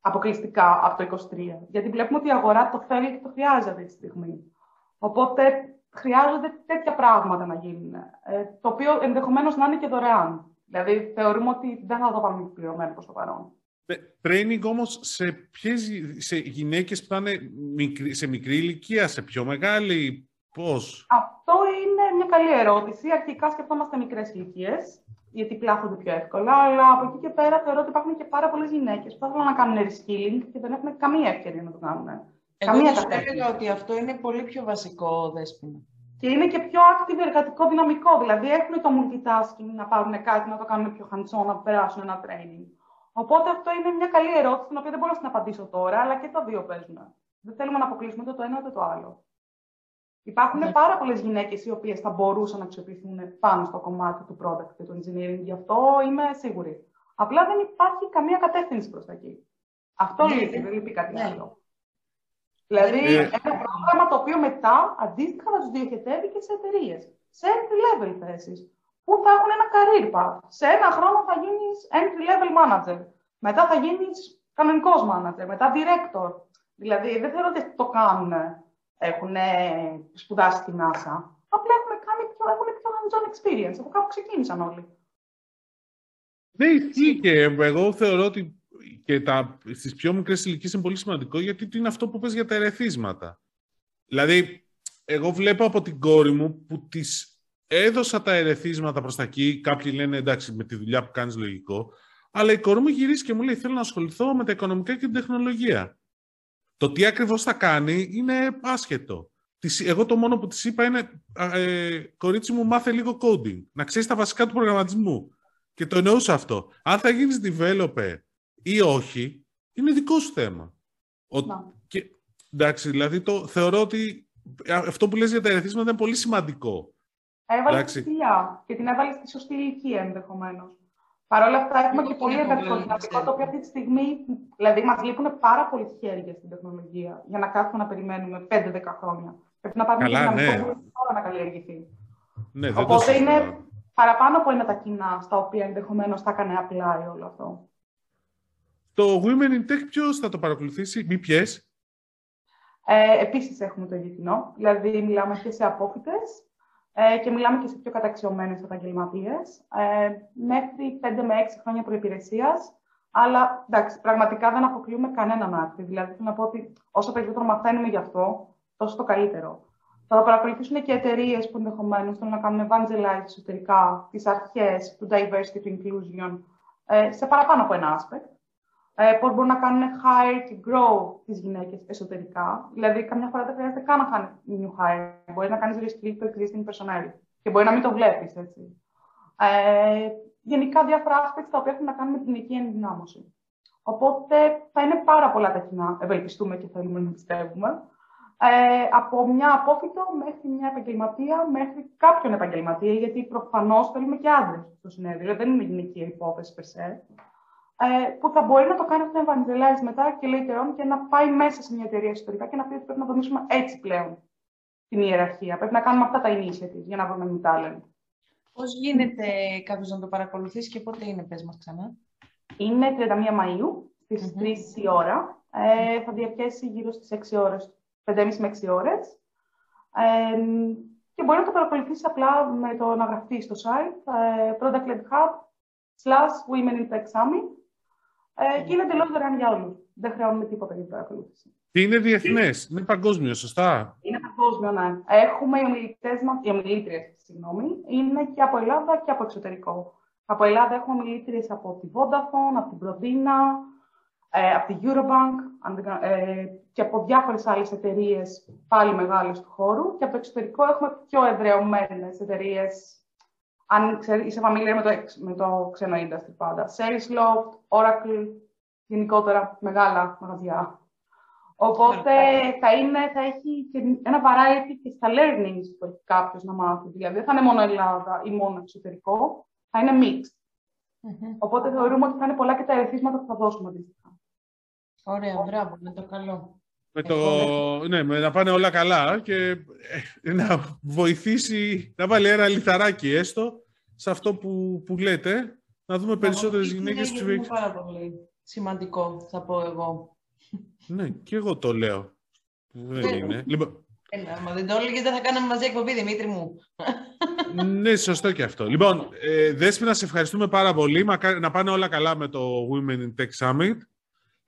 S3: Αποκλειστικά από το 2023. Γιατί βλέπουμε ότι η αγορά το θέλει και το χρειάζεται αυτή τη στιγμή. Οπότε χρειάζονται τέτοια πράγματα να γίνουν. Ε, το οποίο ενδεχομένως να είναι και δωρεάν. Δηλαδή θεωρούμε ότι δεν θα το πάμε πληρωμένο προς το παρόν.
S2: Ε, training όμως σε, ποιες, σε γυναίκες που θα είναι σε μικρή ηλικία, σε πιο μεγάλη, πώς;
S3: Αυτό είναι μια καλή ερώτηση. Αρχικά σκεφτόμαστε μικρές ηλικίες, γιατί πλάθονται πιο εύκολα, αλλά από εκεί και πέρα θεωρώ ότι υπάρχουν και πάρα πολλές γυναίκες που θα θέλουν να κάνουν reskilling και δεν έχουν καμία ευκαιρία να το κάνουν.
S1: Εγώ καμία θα έλεγα ότι αυτό είναι πολύ πιο βασικό, Δέσποινα.
S3: Και είναι και πιο active εργατικό δυναμικό. Δηλαδή έχουν το multitasking να πάρουν κάτι, να το κάνουν πιο hands-on, να περάσουν ένα training. Οπότε αυτό είναι μια καλή ερώτηση, την οποία δεν μπορώ να την απαντήσω τώρα, αλλά και τα δύο παίζουν. Δεν θέλουμε να αποκλείσουμε ούτε το ένα ούτε το άλλο. Υπάρχουν ναι. πάρα πολλές γυναίκες οι οποίες θα μπορούσαν να αξιοποιηθούν πάνω στο κομμάτι του product και του engineering. Γι' αυτό είμαι σίγουρη. Απλά δεν υπάρχει καμία κατεύθυνση προς τα εκεί. Αυτό ναι. λείπει, δεν λείπει κάτι ναι. άλλο. Δηλαδή, ναι. ένα πρόγραμμα το οποίο μετά αντίστοιχα να τους διοχετεύει και σε εταιρείες. Σε entry level θέσει που θα έχουν ένα career path. Σε ένα χρόνο θα γίνεις entry level manager. Μετά θα γίνεις κανονικός manager. Μετά director. Δηλαδή, δεν θέλω ότι το κάνουν. Έχουν σπουδάσει στη NASA. Απλά έχουν, κάνει πιο, έχουν πιο hands-on experience. Από κάπου ξεκίνησαν όλοι.
S2: Ναι, ισχύει και εγώ θεωρώ ότι και τα, στις πιο μικρές ηλικίες είναι πολύ σημαντικό γιατί είναι αυτό που πες για τα ερεθίσματα. Δηλαδή, εγώ βλέπω από την κόρη μου που τις έδωσα τα ερεθίσματα προς τα εκεί. Κάποιοι λένε εντάξει, με τη δουλειά που κάνεις λογικό. Αλλά η κόρη μου γυρίσει και μου λέει: Θέλω να ασχοληθώ με τα οικονομικά και την τεχνολογία. Το τι ακριβώς θα κάνει είναι άσχετο. Εγώ το μόνο που της είπα είναι: ε, Κορίτσι μου, μάθε λίγο coding. Να ξέρεις τα βασικά του προγραμματισμού. Και το εννοούσα αυτό. Αν θα γίνεις developer ή όχι, είναι δικό σου θέμα. Ο... Και, εντάξει, δηλαδή το, θεωρώ ότι αυτό που λες για τα ερεθίσματα είναι πολύ σημαντικό.
S3: Έβαλες τη δουλειά και την έβαλες στη σωστή ηλικία ενδεχομένως. Παρ' όλα αυτά, έχουμε και πολύ εργατικό δυναμικό, το οποίο αυτή τη στιγμή, δηλαδή, μας λείπουν πάρα πολλοί χέρια στην τεχνολογία για να κάτσουμε να περιμένουμε 5-10 χρόνια. Πρέπει να πάρουμε Καλά, ναι. τώρα να καλλιεργηθεί.
S2: Ναι,
S3: Οπότε το είναι παραπάνω από ένα τα κοινά στα οποία ενδεχομένως θα έκανε απλά όλο αυτό.
S2: Το Women in Tech ποιος θα το παρακολουθήσει, μη ποιες;
S3: Ε, επίσης έχουμε το ίδιο κοινό, δηλαδή μιλάμε και σε απόφυτες ε, και μιλάμε και σε πιο καταξιωμένες επαγγελματίες, ε, μέχρι 5 με 6 χρόνια προπηρεσία. Αλλά εντάξει, πραγματικά δεν αποκλείουμε κανέναν άκρη. Δηλαδή, θέλω να πω ότι όσο περισσότερο μαθαίνουμε γι' αυτό, τόσο το καλύτερο. Θα παρακολουθήσουν και εταιρείες που ενδεχομένως θέλουν να κάνουν evangelize εσωτερικά τις αρχές του diversity και inclusion ε, σε παραπάνω από ένα aspect ε, πώς μπορούν να κάνουν hire και grow τις γυναίκες εσωτερικά. Δηλαδή, καμιά φορά δεν χρειάζεται καν να κάνεις new hire. Μπορείς να κάνεις reskill το existing personnel και μπορεί να μην το βλέπεις, έτσι. Ε, γενικά, διάφορα aspects τα οποία έχουν να κάνουν με την οικία ενδυνάμωση. Οπότε, θα είναι πάρα πολλά τα κοινά, ευελπιστούμε και θέλουμε να πιστεύουμε. Ε, από μια απόφυτο μέχρι μια επαγγελματία, μέχρι κάποιον επαγγελματία, γιατί προφανώς θέλουμε και άντρες στο συνέδριο. Δεν είναι γυναικεία υπόθεση, περσέ ε, που θα μπορεί να το κάνει αυτό evangelize μετά και later on και να πάει μέσα σε μια εταιρεία ιστορικά και να πει ότι πρέπει να δομήσουμε έτσι πλέον την ιεραρχία. Πρέπει να κάνουμε αυτά τα initiatives για να βρούμε talent.
S1: Πώς γίνεται κάποιος να το παρακολουθήσει και πότε είναι, πες μας ξανά;
S3: Είναι 31 Μαΐου, στις 3 η ώρα. Ε, θα διαρκέσει γύρω στις 6 ώρες, 5,5 με 6 ώρες. Ε, και μπορεί να το παρακολουθήσει απλά με το να γραφτεί στο site ε, Product Led Hub slash Women in Tech Summit ε, και είναι εντελώς δωρεάν για όλους. Δεν χρειάζομαι τίποτα για την παρακολούθηση.
S2: Και είναι διεθνές, είναι παγκόσμιο, σωστά;
S3: Είναι παγκόσμιο, ναι. Έχουμε οι ομιλητές μας, οι ομιλήτριες, συγγνώμη, είναι και από Ελλάδα και από εξωτερικό. Από Ελλάδα έχουμε ομιλήτριες από τη Vodafone, από την Prodina, ε, από τη Eurobank ε, και από διάφορες άλλες εταιρείες πάλι μεγάλες του χώρου. Και από το εξωτερικό έχουμε πιο εδρεωμένες εταιρείες. Αν ξέρεις, είσαι familiar με το, με το ξένο industry πάντα. Salesloft, Oracle, γενικότερα μεγάλα μαγαζιά. Οπότε θα, είναι, θα έχει και ένα variety και στα learnings που έχει κάποιος να μάθει. Δηλαδή δεν θα είναι μόνο Ελλάδα ή μόνο εξωτερικό, θα είναι mixed. Mm-hmm. Οπότε θεωρούμε ότι θα είναι πολλά και τα ερεθίσματα που θα δώσουμε αντίστοιχα.
S1: Ωραία, μπράβο, με το καλό.
S2: Με το, ναι, με να πάνε όλα καλά και ε, να βοηθήσει, να βάλει ένα λιθαράκι έστω σε αυτό που, που λέτε, να δούμε περισσότερες γυναίκες
S1: Είναι πάρα πολύ σημαντικό, θα πω εγώ.
S2: Ναι, και εγώ το λέω. Δεν ναι. είναι. Λοιπόν...
S1: Ένα, μα δεν το έλεγες, δεν θα κάναμε μαζί εκπομπή, Δημήτρη μου.
S2: ναι, σωστό και αυτό. Λοιπόν, ε, Δέσποινα, σε ευχαριστούμε πάρα πολύ. Να πάνε όλα καλά με το Women in Tech Summit.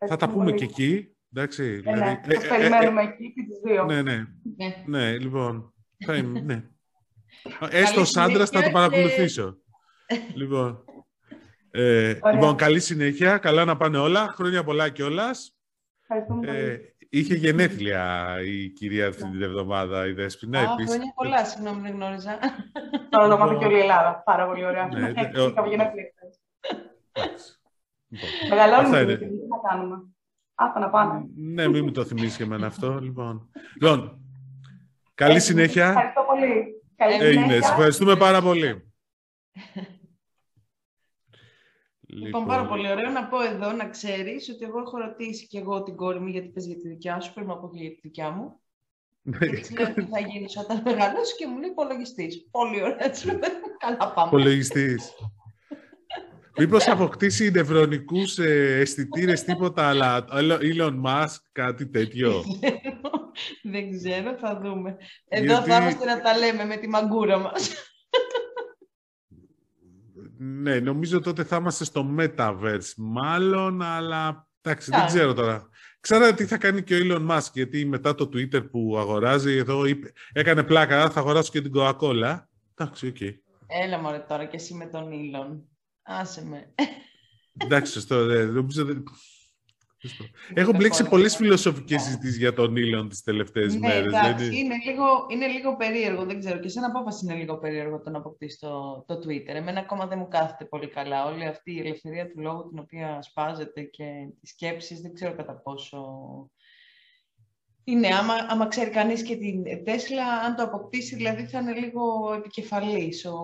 S2: Θα τα πούμε και εκεί. Εντάξει,
S3: ε, δηλαδή, ναι, ε, ε, περιμένουμε εκεί και τις δύο.
S2: Ναι, ναι. Ναι, ναι λοιπόν. Θα είμαι, ναι. Έστω ως άντρας θα το παρακολουθήσω. λοιπόν. Ε, λοιπόν, καλή συνέχεια. Καλά να πάνε όλα. Χρόνια πολλά κιόλας.
S3: Ε,
S2: είχε γενέθλια η κυρία αυτή την εβδομάδα, η Δέσποινα.
S1: Α, χρόνια πολλά, συγγνώμη, δεν γνώριζα.
S3: Το ονομάθηκε και όλη η Ελλάδα. Πάρα πολύ ωραία. Ναι, Είχαμε γενέθλια. Λοιπόν, Μεγαλώνουμε τι θα κάνουμε. Άστα να πάνε.
S2: Ναι, μην μου το θυμίσεις και εμένα αυτό. Λοιπόν, λοιπόν καλή συνέχεια.
S3: Ευχαριστώ πολύ.
S2: Καλή συνέχεια. ευχαριστούμε πάρα πολύ.
S1: Λοιπόν, πάρα πολύ ωραίο να πω εδώ να ξέρεις ότι εγώ έχω ρωτήσει και εγώ την κόρη μου γιατί πες για τη δικιά σου, πρέπει να πω και για τη δικιά μου. Έτσι λέω τι θα γίνεις όταν μεγαλώσει και μου λέει υπολογιστής. Πολύ ωραία, έτσι καλά πάμε.
S2: Υπολογιστής. Μήπως αποκτήσει νευρονικούς ε, αισθητήρες τίποτα, αλλά Elon Musk, κάτι τέτοιο;
S1: Δεν ξέρω, θα δούμε. Εδώ θα είμαστε να τα λέμε με τη μαγκούρα μας.
S2: Ναι, νομίζω τότε θα είμαστε στο Metaverse μάλλον, αλλά εντάξει, δεν ξέρω τώρα. Ξέρω τι θα κάνει και ο Elon Musk, γιατί μετά το Twitter που αγοράζει, εδώ είπε, έκανε πλάκα, θα αγοράσω και την Coca-Cola. Εντάξει, OK. Okay.
S1: Έλα μωρέ τώρα και εσύ με τον Elon. Άσε με.
S2: Εντάξει, σωστό. Νομίζω δεν... Έχω μπλέξει πολλές φιλοσοφικές συζητήσεις για τον Ήλον τις τελευταίες ναι, μέρες.
S1: Εντάξει, είναι, λίγο, είναι λίγο περίεργο, δεν ξέρω. Και σαν απόφαση είναι λίγο περίεργο το να αποκτήσει το, το Twitter. Εμένα ακόμα δεν μου κάθεται πολύ καλά. Όλη αυτή η ελευθερία του λόγου την οποία ασπάζεται και τις σκέψεις δεν ξέρω κατά πόσο είναι, άμα, άμα ξέρει κανείς και την Τέσλα, αν το αποκτήσει, δηλαδή θα είναι λίγο επικεφαλής ο,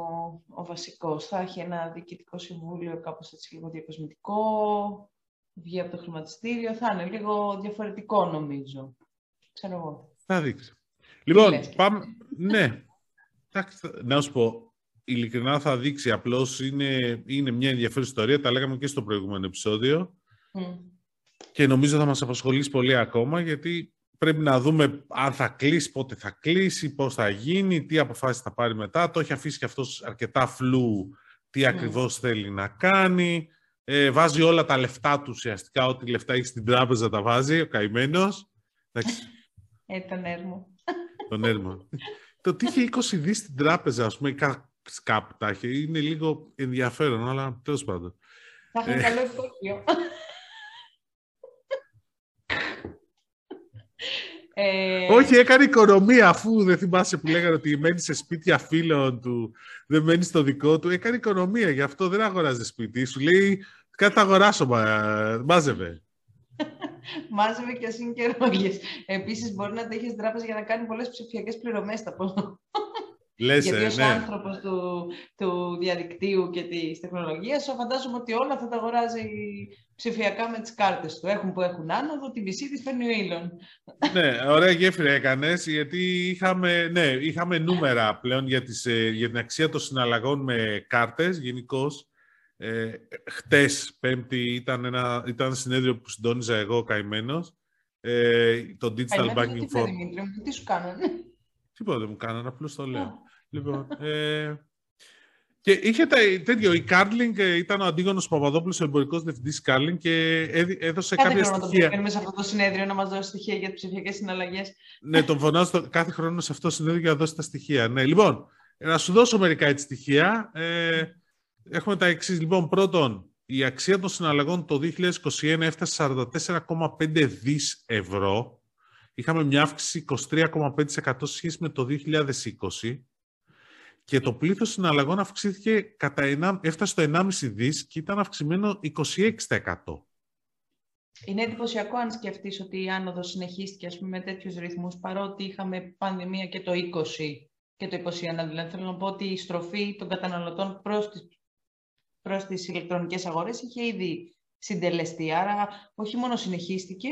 S1: ο βασικός. Θα έχει ένα διοικητικό συμβούλιο κάπως έτσι λίγο διακοσμητικό, βγει από το χρηματιστήριο, θα είναι λίγο διαφορετικό νομίζω. Ξέρω εγώ.
S2: Θα δείξει. Λοιπόν, πάμε... ναι. Να σου πω, ειλικρινά θα δείξει. Απλώς είναι, είναι μια ενδιαφέρουσα ιστορία. Τα λέγαμε και στο προηγούμενο επεισόδιο. Και νομίζω θα μας απασχολήσει πολύ ακόμα, γιατί πρέπει να δούμε αν θα κλείσει, πότε θα κλείσει, πώς θα γίνει, τι αποφάσεις θα πάρει μετά. Το έχει αφήσει και αυτός αρκετά φλού τι mm. ακριβώς θέλει να κάνει. Ε, βάζει όλα τα λεφτά του ουσιαστικά, ό,τι λεφτά έχει στην τράπεζα τα βάζει, ο καημένος.
S1: Ε, τον έρμο.
S2: Τον έρμο. το τι είχε 20 δις στην τράπεζα, ας πούμε, κάπου τα έχει, είναι λίγο ενδιαφέρον, αλλά τέλος πάντων.
S1: Θα έχουν καλό υπόκειο.
S2: Ε... Όχι, έκανε οικονομία αφού δεν θυμάσαι που λέγανε ότι μένεις σε σπίτια φίλων του, δεν μένεις στο δικό του. Έκανε οικονομία, γι' αυτό δεν αγοράζεις σπίτι. Σου λέει κάτι θα αγοράσω, μα... μάζευε.
S1: μάζευε και ασύγκαιρογες. Επίσης μπορεί να έχεις τράπεζα για να κάνει πολλές ψηφιακές πληρωμές. Θα πω.
S2: Λες,
S1: Γιατί ως
S2: ναι.
S1: άνθρωπος του, του διαδικτύου και της τεχνολογίας, φαντάζομαι ότι όλα θα τα αγοράζει ψηφιακά με τις κάρτες του. Έχουν που έχουν άνοδο, τη μισή της φέρνει ο Ήλον.
S2: ναι, ωραία γέφυρα έκανες, γιατί είχαμε, ναι, είχαμε νούμερα πλέον για, τις, ε, για την αξία των συναλλαγών με κάρτες γενικώς. Ε, χτες, πέμπτη, ήταν ένα, ήταν συνέδριο που συντόνιζα εγώ καημένος. Ε, το Digital Banking
S1: Forum. Τι σου κάνανε;
S2: Τίποτα δεν μου κάνανε, απλώς το λέω. Λοιπόν, ε, Και είχε τα, τέτοιο, η Cardlink ε, ήταν ο Αντίγονος Παπαδόπουλος, ο εμπορικός διευθυντής Cardlink και έδωσε
S1: κάθε
S2: κάποια
S1: χρόνο
S2: στοιχεία.
S1: Τον σε αυτό το συνέδριο να μας δώσει στοιχεία για τις ψηφιακές συναλλαγές.
S2: ναι, τον φωνάζω κάθε χρόνο σε αυτό το συνέδριο για να δώσει τα στοιχεία. Ναι, λοιπόν, να σου δώσω μερικά έτσι στοιχεία. Ε, έχουμε τα εξής. Λοιπόν, πρώτον, η αξία των συναλλαγών το 2021 έφτασε 44,5 δις ευρώ. Είχαμε μια αύξηση 23,5% σε σχέση με το 2020 και το πλήθος συναλλαγών αυξήθηκε κατά 1, έφτασε στο 1,5 δις και ήταν αυξημένο 26%.
S1: Είναι εντυπωσιακό αν σκεφτείς ότι η άνοδος συνεχίστηκε ας πούμε, με τέτοιους ρυθμούς παρότι είχαμε πανδημία και το 20 και το 21. Δηλαδή θέλω να πω ότι η στροφή των καταναλωτών προς τις, προς τις ηλεκτρονικές αγορές είχε ήδη συντελεστεί. Άρα όχι μόνο συνεχίστηκε,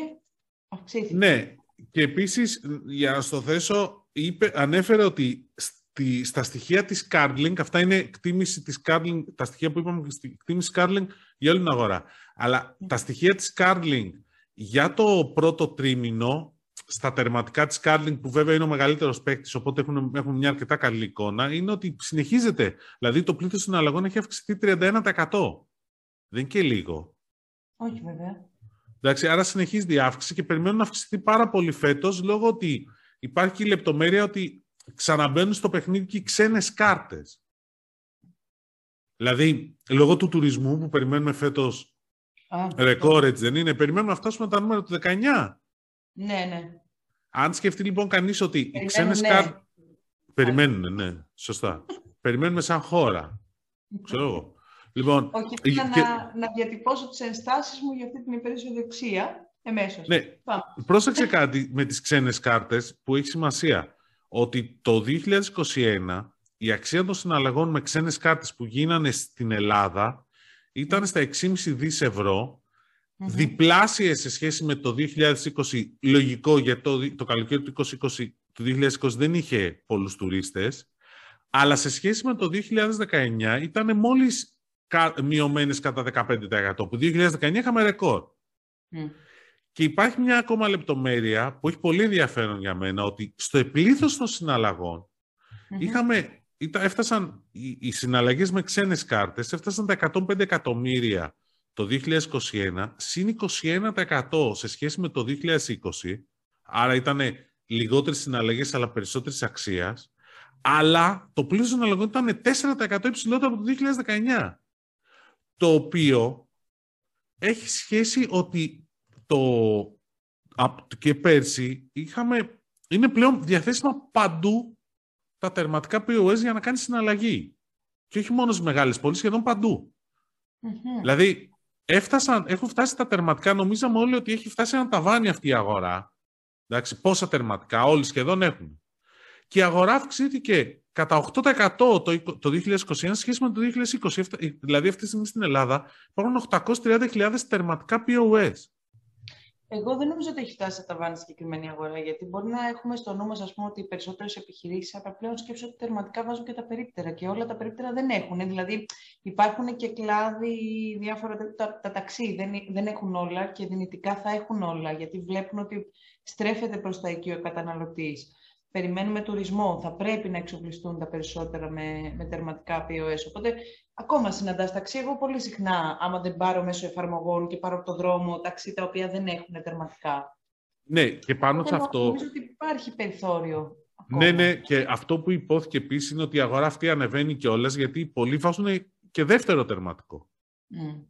S1: αυξήθηκε.
S2: Ναι, και επίσης για να στο θέσω, είπε, ανέφερε ότι στη, στα στοιχεία της Cardlink, αυτά είναι εκτίμηση της Cardlink, τα στοιχεία που είπαμε εκτίμηση Cardlink για όλη την αγορά. Αλλά τα στοιχεία της Cardlink για το πρώτο τρίμηνο, στα τερματικά της Cardlink, που βέβαια είναι ο μεγαλύτερος παίκτης, οπότε έχουν, έχουν μια αρκετά καλή εικόνα, είναι ότι συνεχίζεται. Δηλαδή το πλήθος συναλλαγών έχει αυξηθεί 31%. Δεν είναι και λίγο.
S1: Όχι βέβαια.
S2: Εντάξει, άρα συνεχίζει η αύξηση και περιμένουν να αυξηθεί πάρα πολύ φέτος, λόγω ότι υπάρχει η λεπτομέρεια ότι ξαναμπαίνουν στο παιχνίδι και οι ξένες κάρτες. Δηλαδή, λόγω του τουρισμού που περιμένουμε φέτος ρεκόρ, έτσι δεν είναι, περιμένουμε να φτάσουμε τα νούμερα του 19.
S1: Ναι, ναι.
S2: Αν σκεφτεί λοιπόν κανείς ότι οι ξένες ναι. κάρτες... Περιμένουν, ναι, σωστά. Περιμένουμε σαν χώρα. Ξέρω εγώ.
S1: Λοιπόν, Όχι, ήθελα και... να, να διατυπώσω τις ενστάσεις μου για αυτή την υπεραισιοδοξία εμέσως.
S2: Ναι, πρόσεξε κάτι με τις ξένες κάρτες που έχει σημασία ότι το 2021 η αξία των συναλλαγών με ξένες κάρτες που γίνανε στην Ελλάδα ήταν στα 6,5 δις ευρώ, mm διπλάσιες σε σχέση με το 2020, λογικό γιατί το, το καλοκαίρι του 2020, το 2020 δεν είχε πολλούς τουρίστες, αλλά σε σχέση με το 2019 ήταν μόλις μειωμένες κατά 15%, που 2019 είχαμε ρεκόρ. Και υπάρχει μια ακόμα λεπτομέρεια που έχει πολύ ενδιαφέρον για μένα, ότι στο επλήθος των συναλλαγων είχαμε, έφτασαν οι, οι συναλλαγές με ξένες κάρτες, έφτασαν τα 105 εκατομμύρια το 2021, συν 21% σε σχέση με το 2020, άρα ήταν λιγότερες συναλλαγές αλλά περισσότερης αξίας, αλλά το πλήθος των συναλλαγών ήταν 4% υψηλότερο από το 2019. Το οποίο έχει σχέση ότι το, και πέρσι είχαμε, είναι πλέον διαθέσιμα παντού τα τερματικά POS για να κάνει συναλλαγή. Και όχι μόνο στις μεγάλες πόλεις, σχεδόν Δηλαδή, έφτασαν, έχουν φτάσει τα τερματικά, νομίζαμε όλοι ότι έχει φτάσει ένα ταβάνι αυτή η αγορά. Εντάξει, πόσα τερματικά, όλοι σχεδόν έχουν. Και η αγορά αυξήθηκε κατά 8% το, το 2021 σχέση με το 2020. Δηλαδή, αυτή τη στιγμή στην Ελλάδα υπάρχουν 830.000 τερματικά POS.
S1: Εγώ δεν νομίζω ότι έχει φτάσει σε ταβάνι συγκεκριμένη αγορά, γιατί μπορεί να έχουμε στο νου μας ότι οι περισσότερες επιχειρήσεις, αλλά πλέον σκέψω ότι τερματικά βάζουν και τα περίπτερα και όλα τα περίπτερα δεν έχουν. Δηλαδή υπάρχουν και κλάδοι διάφορα. Τα, τα ταξί δεν, δεν έχουν όλα και δυνητικά θα έχουν όλα, γιατί βλέπουν ότι στρέφεται προς τα εκεί ο καταναλωτής περιμένουμε τουρισμό, θα πρέπει να εξοπλιστούν τα περισσότερα με, με τερματικά POS. Οπότε, ακόμα συναντάς ταξί, εγώ πολύ συχνά, άμα δεν πάρω μέσω εφαρμογών και πάρω από το δρόμο ταξί τα οποία δεν έχουν τερματικά.
S2: Ναι, και πάνω σε αυτό...
S1: Νομίζω ότι υπάρχει περιθώριο.
S2: Ναι, ναι, και αυτό που υπόθηκε επίσης είναι ότι η αγορά αυτή ανεβαίνει κιόλας γιατί πολλοί βάζουν και δεύτερο τερματικό. Mm.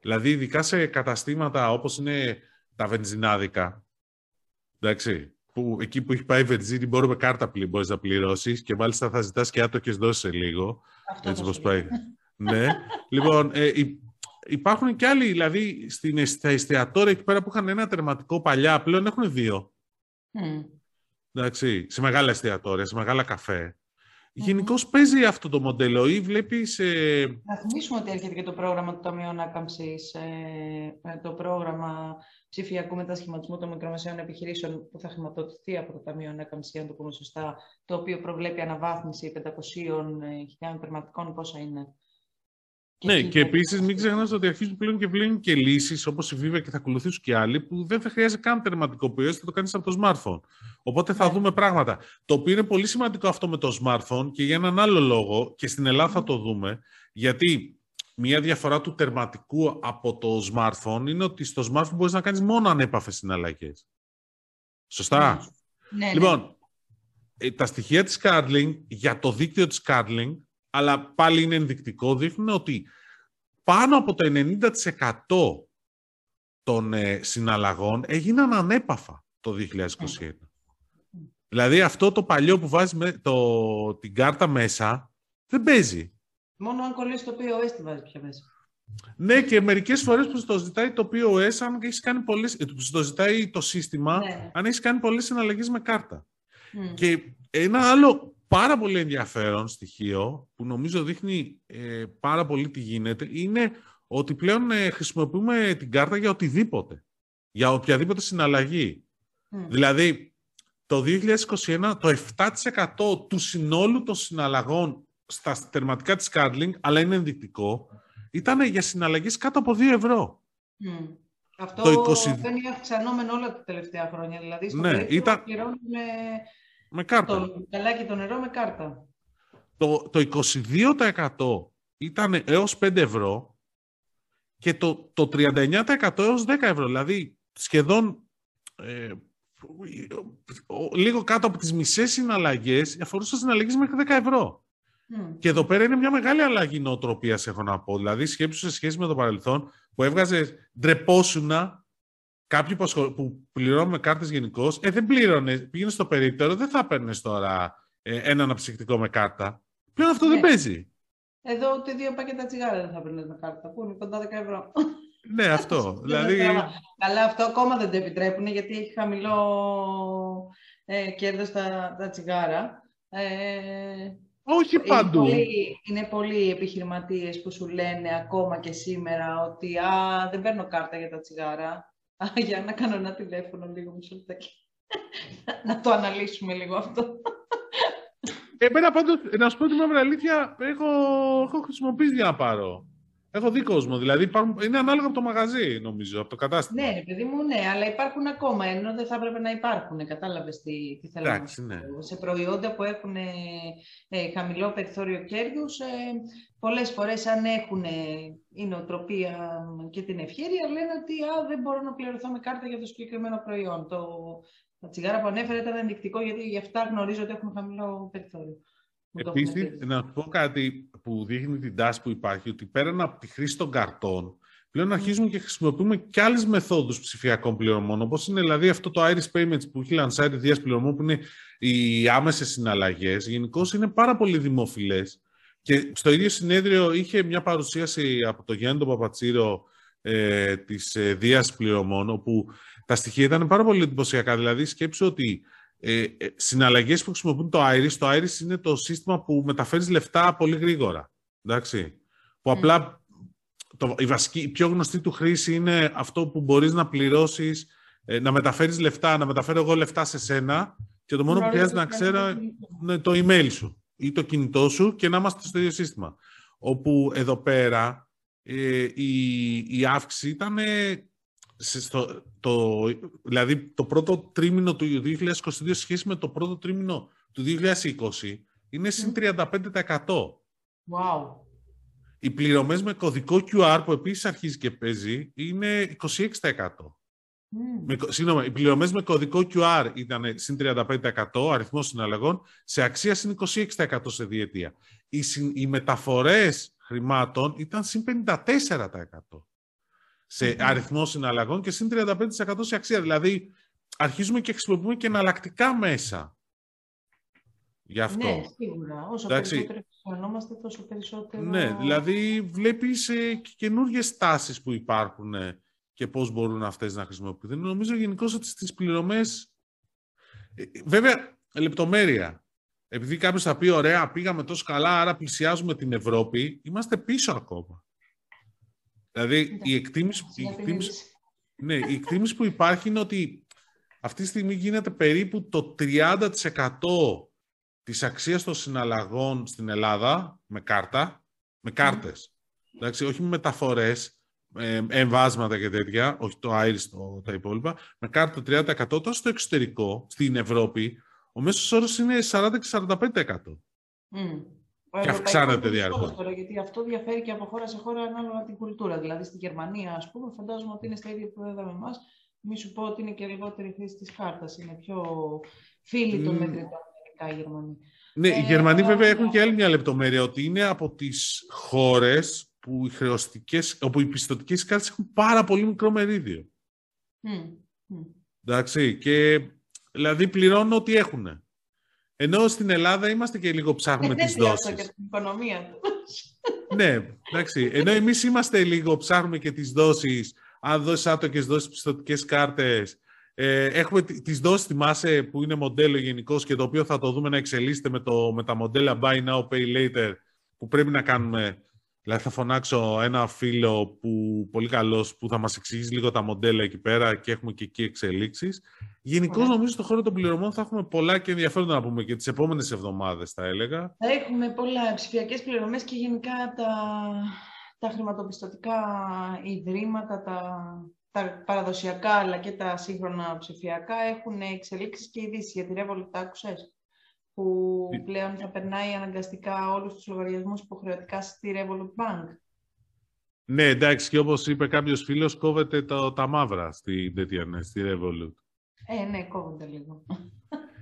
S2: Δηλαδή, ειδικά σε καταστήματα όπως είναι τα βενζινάδικα, εντάξει, που, εκεί που έχει πάει η βενζίνη μπορούμε κάρτα πλή, μπορείς να πληρώσεις και μάλιστα θα ζητάς και άτοκες δόσεις σε λίγο.
S1: Αυτό
S2: έτσι πώς πάει. ναι. λοιπόν, ε, υπάρχουν και άλλοι, δηλαδή στην, στα εστιατόρια εκεί πέρα που είχαν ένα τερματικό παλιά, πλέον έχουν δύο. Mm. Εντάξει, σε μεγάλα εστιατόρια, σε μεγάλα καφέ. Mm-hmm. Γενικώ παίζει αυτό το μοντέλο ή βλέπεις. Ε...
S1: Να θυμίσουμε ότι έρχεται και το πρόγραμμα του Ταμείου Ανάκαμψης, ε, το πρόγραμμα ψηφιακού μετασχηματισμού των μικρομεσαίων επιχειρήσεων που θα χρηματοδοτηθεί από το Ταμείο Ανάκαμψης, αν το πούμε σωστά, το οποίο προβλέπει αναβάθμιση 500.000 τερματικών, πόσα είναι;
S2: Ναι, και επίσης μην ξεχνάς ότι αρχίζουν πλέον και βλέπουν και λύσεις όπως η Viva και θα ακολουθήσουν και άλλοι που δεν θα χρειάζεται καν τερματικοποιό, θα το κάνεις από το smartphone. Οπότε θα ναι. δούμε πράγματα. Το οποίο είναι πολύ σημαντικό αυτό με το smartphone και για έναν άλλο λόγο, και στην Ελλάδα θα το δούμε, γιατί μία διαφορά του τερματικού από το smartphone είναι ότι στο smartphone μπορείς να κάνεις μόνο ανέπαφες συναλλαγές. Σωστά;
S1: Ναι, ναι.
S2: λοιπόν, ναι. τα στοιχεία της Cardling για το δίκτυο της Cardling αλλά πάλι είναι ενδεικτικό, δείχνουν ότι πάνω από το 90% των ε, συναλλαγών έγιναν ανέπαφα το 2021. Δηλαδή αυτό το παλιό που βάζεις με το, την κάρτα μέσα δεν παίζει.
S1: Μόνο αν κολλήσει το POS τη βάζεις πια μέσα.
S2: Ναι, και μερικές φορές που το ζητάει το POS, αν έχεις κάνει πολλές, ε, το ζητάει το σύστημα, ναι. αν έχεις κάνει πολλές συναλλαγές με κάρτα. Και ένα άλλο πάρα πολύ ενδιαφέρον στοιχείο που νομίζω δείχνει ε, πάρα πολύ τι γίνεται είναι ότι πλέον ε, χρησιμοποιούμε την κάρτα για οτιδήποτε. Για οποιαδήποτε συναλλαγή. Δηλαδή, το 2021 το 7% του συνόλου των συναλλαγών στα τερματικά της Cardling, αλλά είναι ενδεικτικό, ήταν για συναλλαγές κάτω από 2 ευρώ.
S1: Αυτό το 20... δεν είναι αυξανόμενο όλα τα τελευταία χρόνια. Δηλαδή, στο ναι, ήταν... πληρώνουμε
S2: με κάρτα.
S1: Το καλάκι το νερό με κάρτα.
S2: Το, το 22% ήταν έως 5 ευρώ και το, το 39% έως 10 ευρώ. Δηλαδή σχεδόν ε, λίγο κάτω από τις μισές συναλλαγές αφορούσαν συναλλαγές μέχρι 10 ευρώ. Και εδώ πέρα είναι μια μεγάλη αλλαγή νοοτροπίας, έχω να πω. Δηλαδή, σκέψου σε σχέση με το παρελθόν, που έβγαζες ντρεπόσουνα κάποιοι που πληρώνουν κάρτες γενικώς, ε, δεν πλήρωνε, πήγαινε στο περίπτερο, δεν θα παίρνεις τώρα ε, ένα αναψυκτικό με κάρτα. Πλέον αυτό δεν ναι. παίζει.
S1: Εδώ ούτε δύο πακέτα τσιγάρα δεν θα παίρνεις με κάρτα, που είναι κοντά 10 ευρώ.
S2: ναι, αυτό. δηλαδή...
S1: Καλά, αυτό ακόμα δεν το επιτρέπουν, γιατί έχει χαμηλό ε, κέρδος τα, τα τσιγάρα. Ε,
S2: όχι παντού.
S1: Είναι πολλοί, είναι πολλοί επιχειρηματίες που σου λένε ακόμα και σήμερα ότι α, δεν παίρνω κάρτα για τα τσιγάρα. Α, για να κάνω ένα τηλέφωνο λίγο μισό λεπτάκι. να το αναλύσουμε λίγο αυτό.
S2: Εμένα πάντως, να σου πω την αλήθεια, έχω, έχω χρησιμοποιήσει για να πάρω. Έχω δει κόσμο. Δηλαδή υπάρχουν, είναι ανάλογα από το μαγαζί, νομίζω, από το κατάστημα.
S1: Ναι, παιδί μου, ναι, αλλά υπάρχουν ακόμα. Ενώ δεν θα έπρεπε να υπάρχουν. Κατάλαβες τι, τι θέλω
S2: να ναι.
S1: Σε προϊόντα που έχουν ε, ε χαμηλό περιθώριο κέρδους, ε, πολλές φορές αν έχουν ε, η νοοτροπία και την ευχαίρεια, λένε ότι α, δεν μπορώ να πληρωθώ με κάρτα για το συγκεκριμένο προϊόν. Το, τα τσιγάρα που ανέφερε ήταν ενδεικτικό, γιατί γι' αυτά γνωρίζω ότι έχουν χαμηλό περιθώριο.
S2: Επίσης, να πω κάτι που δείχνει την τάση που υπάρχει, ότι πέραν από τη χρήση των καρτών, πλέον αρχίζουμε και χρησιμοποιούμε και άλλες μεθόδους ψηφιακών πληρωμών, όπως είναι δηλαδή αυτό το Iris Payments που έχει λανσάρει Δία πληρωμών, που είναι οι άμεσες συναλλαγές. Γενικώς είναι πάρα πολύ δημοφιλές. Και στο ίδιο συνέδριο είχε μια παρουσίαση από το Γιάννη τον Παπατσίρο ε, της ε, Δίας πληρωμών, όπου τα στοιχεία ήταν πάρα πολύ εντυπωσιακά. Δηλαδή, σκέψου ότι ε, ε, συναλλαγές που χρησιμοποιούν το Iris. Το Iris είναι το σύστημα που μεταφέρεις λεφτά πολύ γρήγορα. Εντάξει. Που απλά το, η, βασική, η πιο γνωστή του χρήση είναι αυτό που μπορείς να πληρώσεις, ε, να μεταφέρεις λεφτά, να μεταφέρω εγώ λεφτά σε σένα και το μόνο που χρειάζεται να ξέρω είναι το email σου ή το κινητό σου και να είμαστε στο ίδιο σύστημα. Όπου εδώ πέρα ε, η, η αύξηση ήταν στο, το, δηλαδή το πρώτο τρίμηνο του 2022 σχέση με το πρώτο τρίμηνο του 2020 είναι συν 35%.
S1: Wow.
S2: Οι πληρωμές με κωδικό QR που επίσης αρχίζει και παίζει είναι 26%. Με, συγγνώμη, οι πληρωμές με κωδικό QR ήταν συν 35% αριθμός συναλλαγών, σε αξία συν 26% σε διετία. Οι, οι μεταφορές χρημάτων ήταν συν 54% σε αριθμός συναλλαγών και συν 35% σε αξία. Δηλαδή, αρχίζουμε και χρησιμοποιούμε και εναλλακτικά μέσα. Γι' αυτό.
S1: Ναι, σίγουρα. Όσο Εντάξει. περισσότερο χρησιμοποιούμαστε, τόσο περισσότερο...
S2: Ναι, δηλαδή βλέπεις ε, και καινούργιες τάσεις που υπάρχουν ε, και πώς μπορούν αυτές να χρησιμοποιηθούν. Νομίζω γενικώς ότι στις πληρωμές... Ε, βέβαια, λεπτομέρεια. Επειδή κάποιος θα πει, ωραία, πήγαμε τόσο καλά, άρα πλησιάζουμε την Ευρώπη, είμαστε πίσω ακόμα. Δηλαδή, η εκτίμηση, η, εκτίμηση, ναι, η εκτίμηση που υπάρχει είναι ότι αυτή τη στιγμή γίνεται περίπου το 30% της αξίας των συναλλαγών στην Ελλάδα με κάρτα, με κάρτες. Εντάξει, όχι με μεταφορές, ε, εμβάσματα και τέτοια, όχι το άριστο, τα υπόλοιπα, με κάρτα 30% τόσο στο εξωτερικό, στην Ευρώπη, ο μέσος όρος είναι 40-45%. Mm. Και αυξάνεται διαρκώ.
S1: Γιατί αυτό διαφέρει και από χώρα σε χώρα ανάλογα την κουλτούρα. Δηλαδή στη Γερμανία, ας πούμε, φαντάζομαι ότι είναι στα ίδια επίπεδα με εμάς. Μη σου πω ότι είναι και λιγότερη χρήση της κάρτα. Είναι πιο φίλοι των mm. μετρητών οι Γερμανοί.
S2: Ναι, οι Γερμανοί ε, βέβαια έχουν και άλλη μια λεπτομέρεια, ότι είναι από τις χώρες που οι χρεωστικές, όπου οι πιστοτικές κάρτες έχουν πάρα πολύ μικρό μερίδιο. Mm. Εντάξει, και δηλαδή πληρώνουν ό,τι έχουν. Ενώ στην Ελλάδα είμαστε και λίγο ψάχνουμε ε, τις δόσεις.
S1: και την οικονομία τους.
S2: ναι, εντάξει. Ενώ εμείς είμαστε λίγο ψάχνουμε και τις δόσεις, αν δώσεις άτοκες δώσεις πιστοτικές κάρτες, ε, έχουμε τις δόσεις, θυμάσαι, που είναι μοντέλο γενικώς και το οποίο θα το δούμε να εξελίσσεται με, το, με τα μοντέλα Buy Now, Pay Later, που πρέπει να κάνουμε Δηλαδή θα φωνάξω ένα φίλο που, πολύ καλός που θα μας εξηγήσει λίγο τα μοντέλα εκεί πέρα και έχουμε και εκεί εξελίξεις. Γενικώς νομίζω στον χώρο των πληρωμών θα έχουμε πολλά και ενδιαφέροντα να πούμε και τις επόμενες εβδομάδες θα έλεγα.
S1: Θα έχουμε πολλά ψηφιακές πληρωμές και γενικά τα, τα χρηματοπιστωτικά ιδρύματα, τα, τα παραδοσιακά αλλά και τα σύγχρονα ψηφιακά έχουν εξελίξεις και ειδήσεις για τη Revolut, τα άκουσες; Που πλέον θα περνάει αναγκαστικά όλους τους λογαριασμούς υποχρεωτικά στη Revolut Bank.
S2: Ναι, εντάξει, και όπως είπε κάποιος φίλος, κόβεται το, τα μαύρα στη, τέτοια, ναι, στη Revolut.
S1: Ε, ναι, κόβονται λίγο.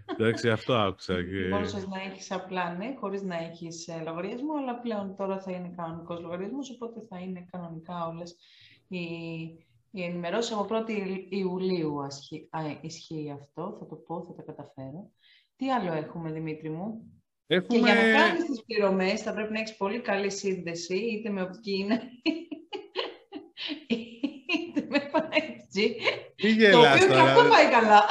S2: Εντάξει, αυτό άκουσα. Και...
S1: Μπορούσες να έχεις απλά, ναι, χωρίς να έχεις ε, λογαριασμό, αλλά πλέον τώρα θα είναι κανονικός λογαριασμός, οπότε θα είναι κανονικά όλες οι, οι ενημερώσεις. Από 1η Ιουλίου ισχύει αυτό, θα το πω, θα τα καταφέρω. Τι άλλο έχουμε, Δημήτρη μου; Έχουμε... Και για να κάνεις τις πληρωμές θα πρέπει να έχεις πολύ καλή σύνδεση, είτε με οπτική είναι, είτε με 5G. Το οποίο και αυτό πάει καλά.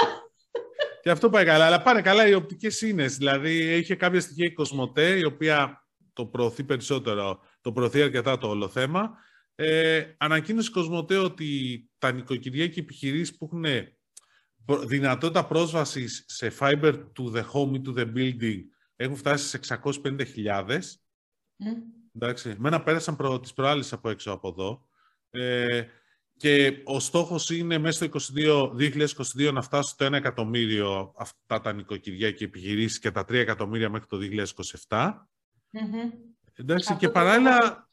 S2: Και αυτό πάει καλά, αλλά πάνε καλά οι οπτικές σύνες. Δηλαδή, είχε κάποια στοιχεία η Κοσμοτέ, η οποία το προωθεί περισσότερο, το προωθεί αρκετά το όλο θέμα. Ε, ανακοίνωσε η Κοσμοτέ ότι τα νοικοκυριά και οι επιχειρήσεις που έχουν δυνατότητα πρόσβασης σε fiber to the home ή to the building έχουν φτάσει σε 650.000. Mm. Εντάξει, μένα πέρασαν προ, τις προάλλες από έξω από εδώ. Ε, και ο στόχος είναι μέσα στο 2022 να φτάσει στο 1 εκατομμύριο αυτά τα νοικοκυριά και επιχειρήσεις και τα 3 εκατομμύρια μέχρι το 2027. Mm-hmm. Εντάξει, και παράλληλα...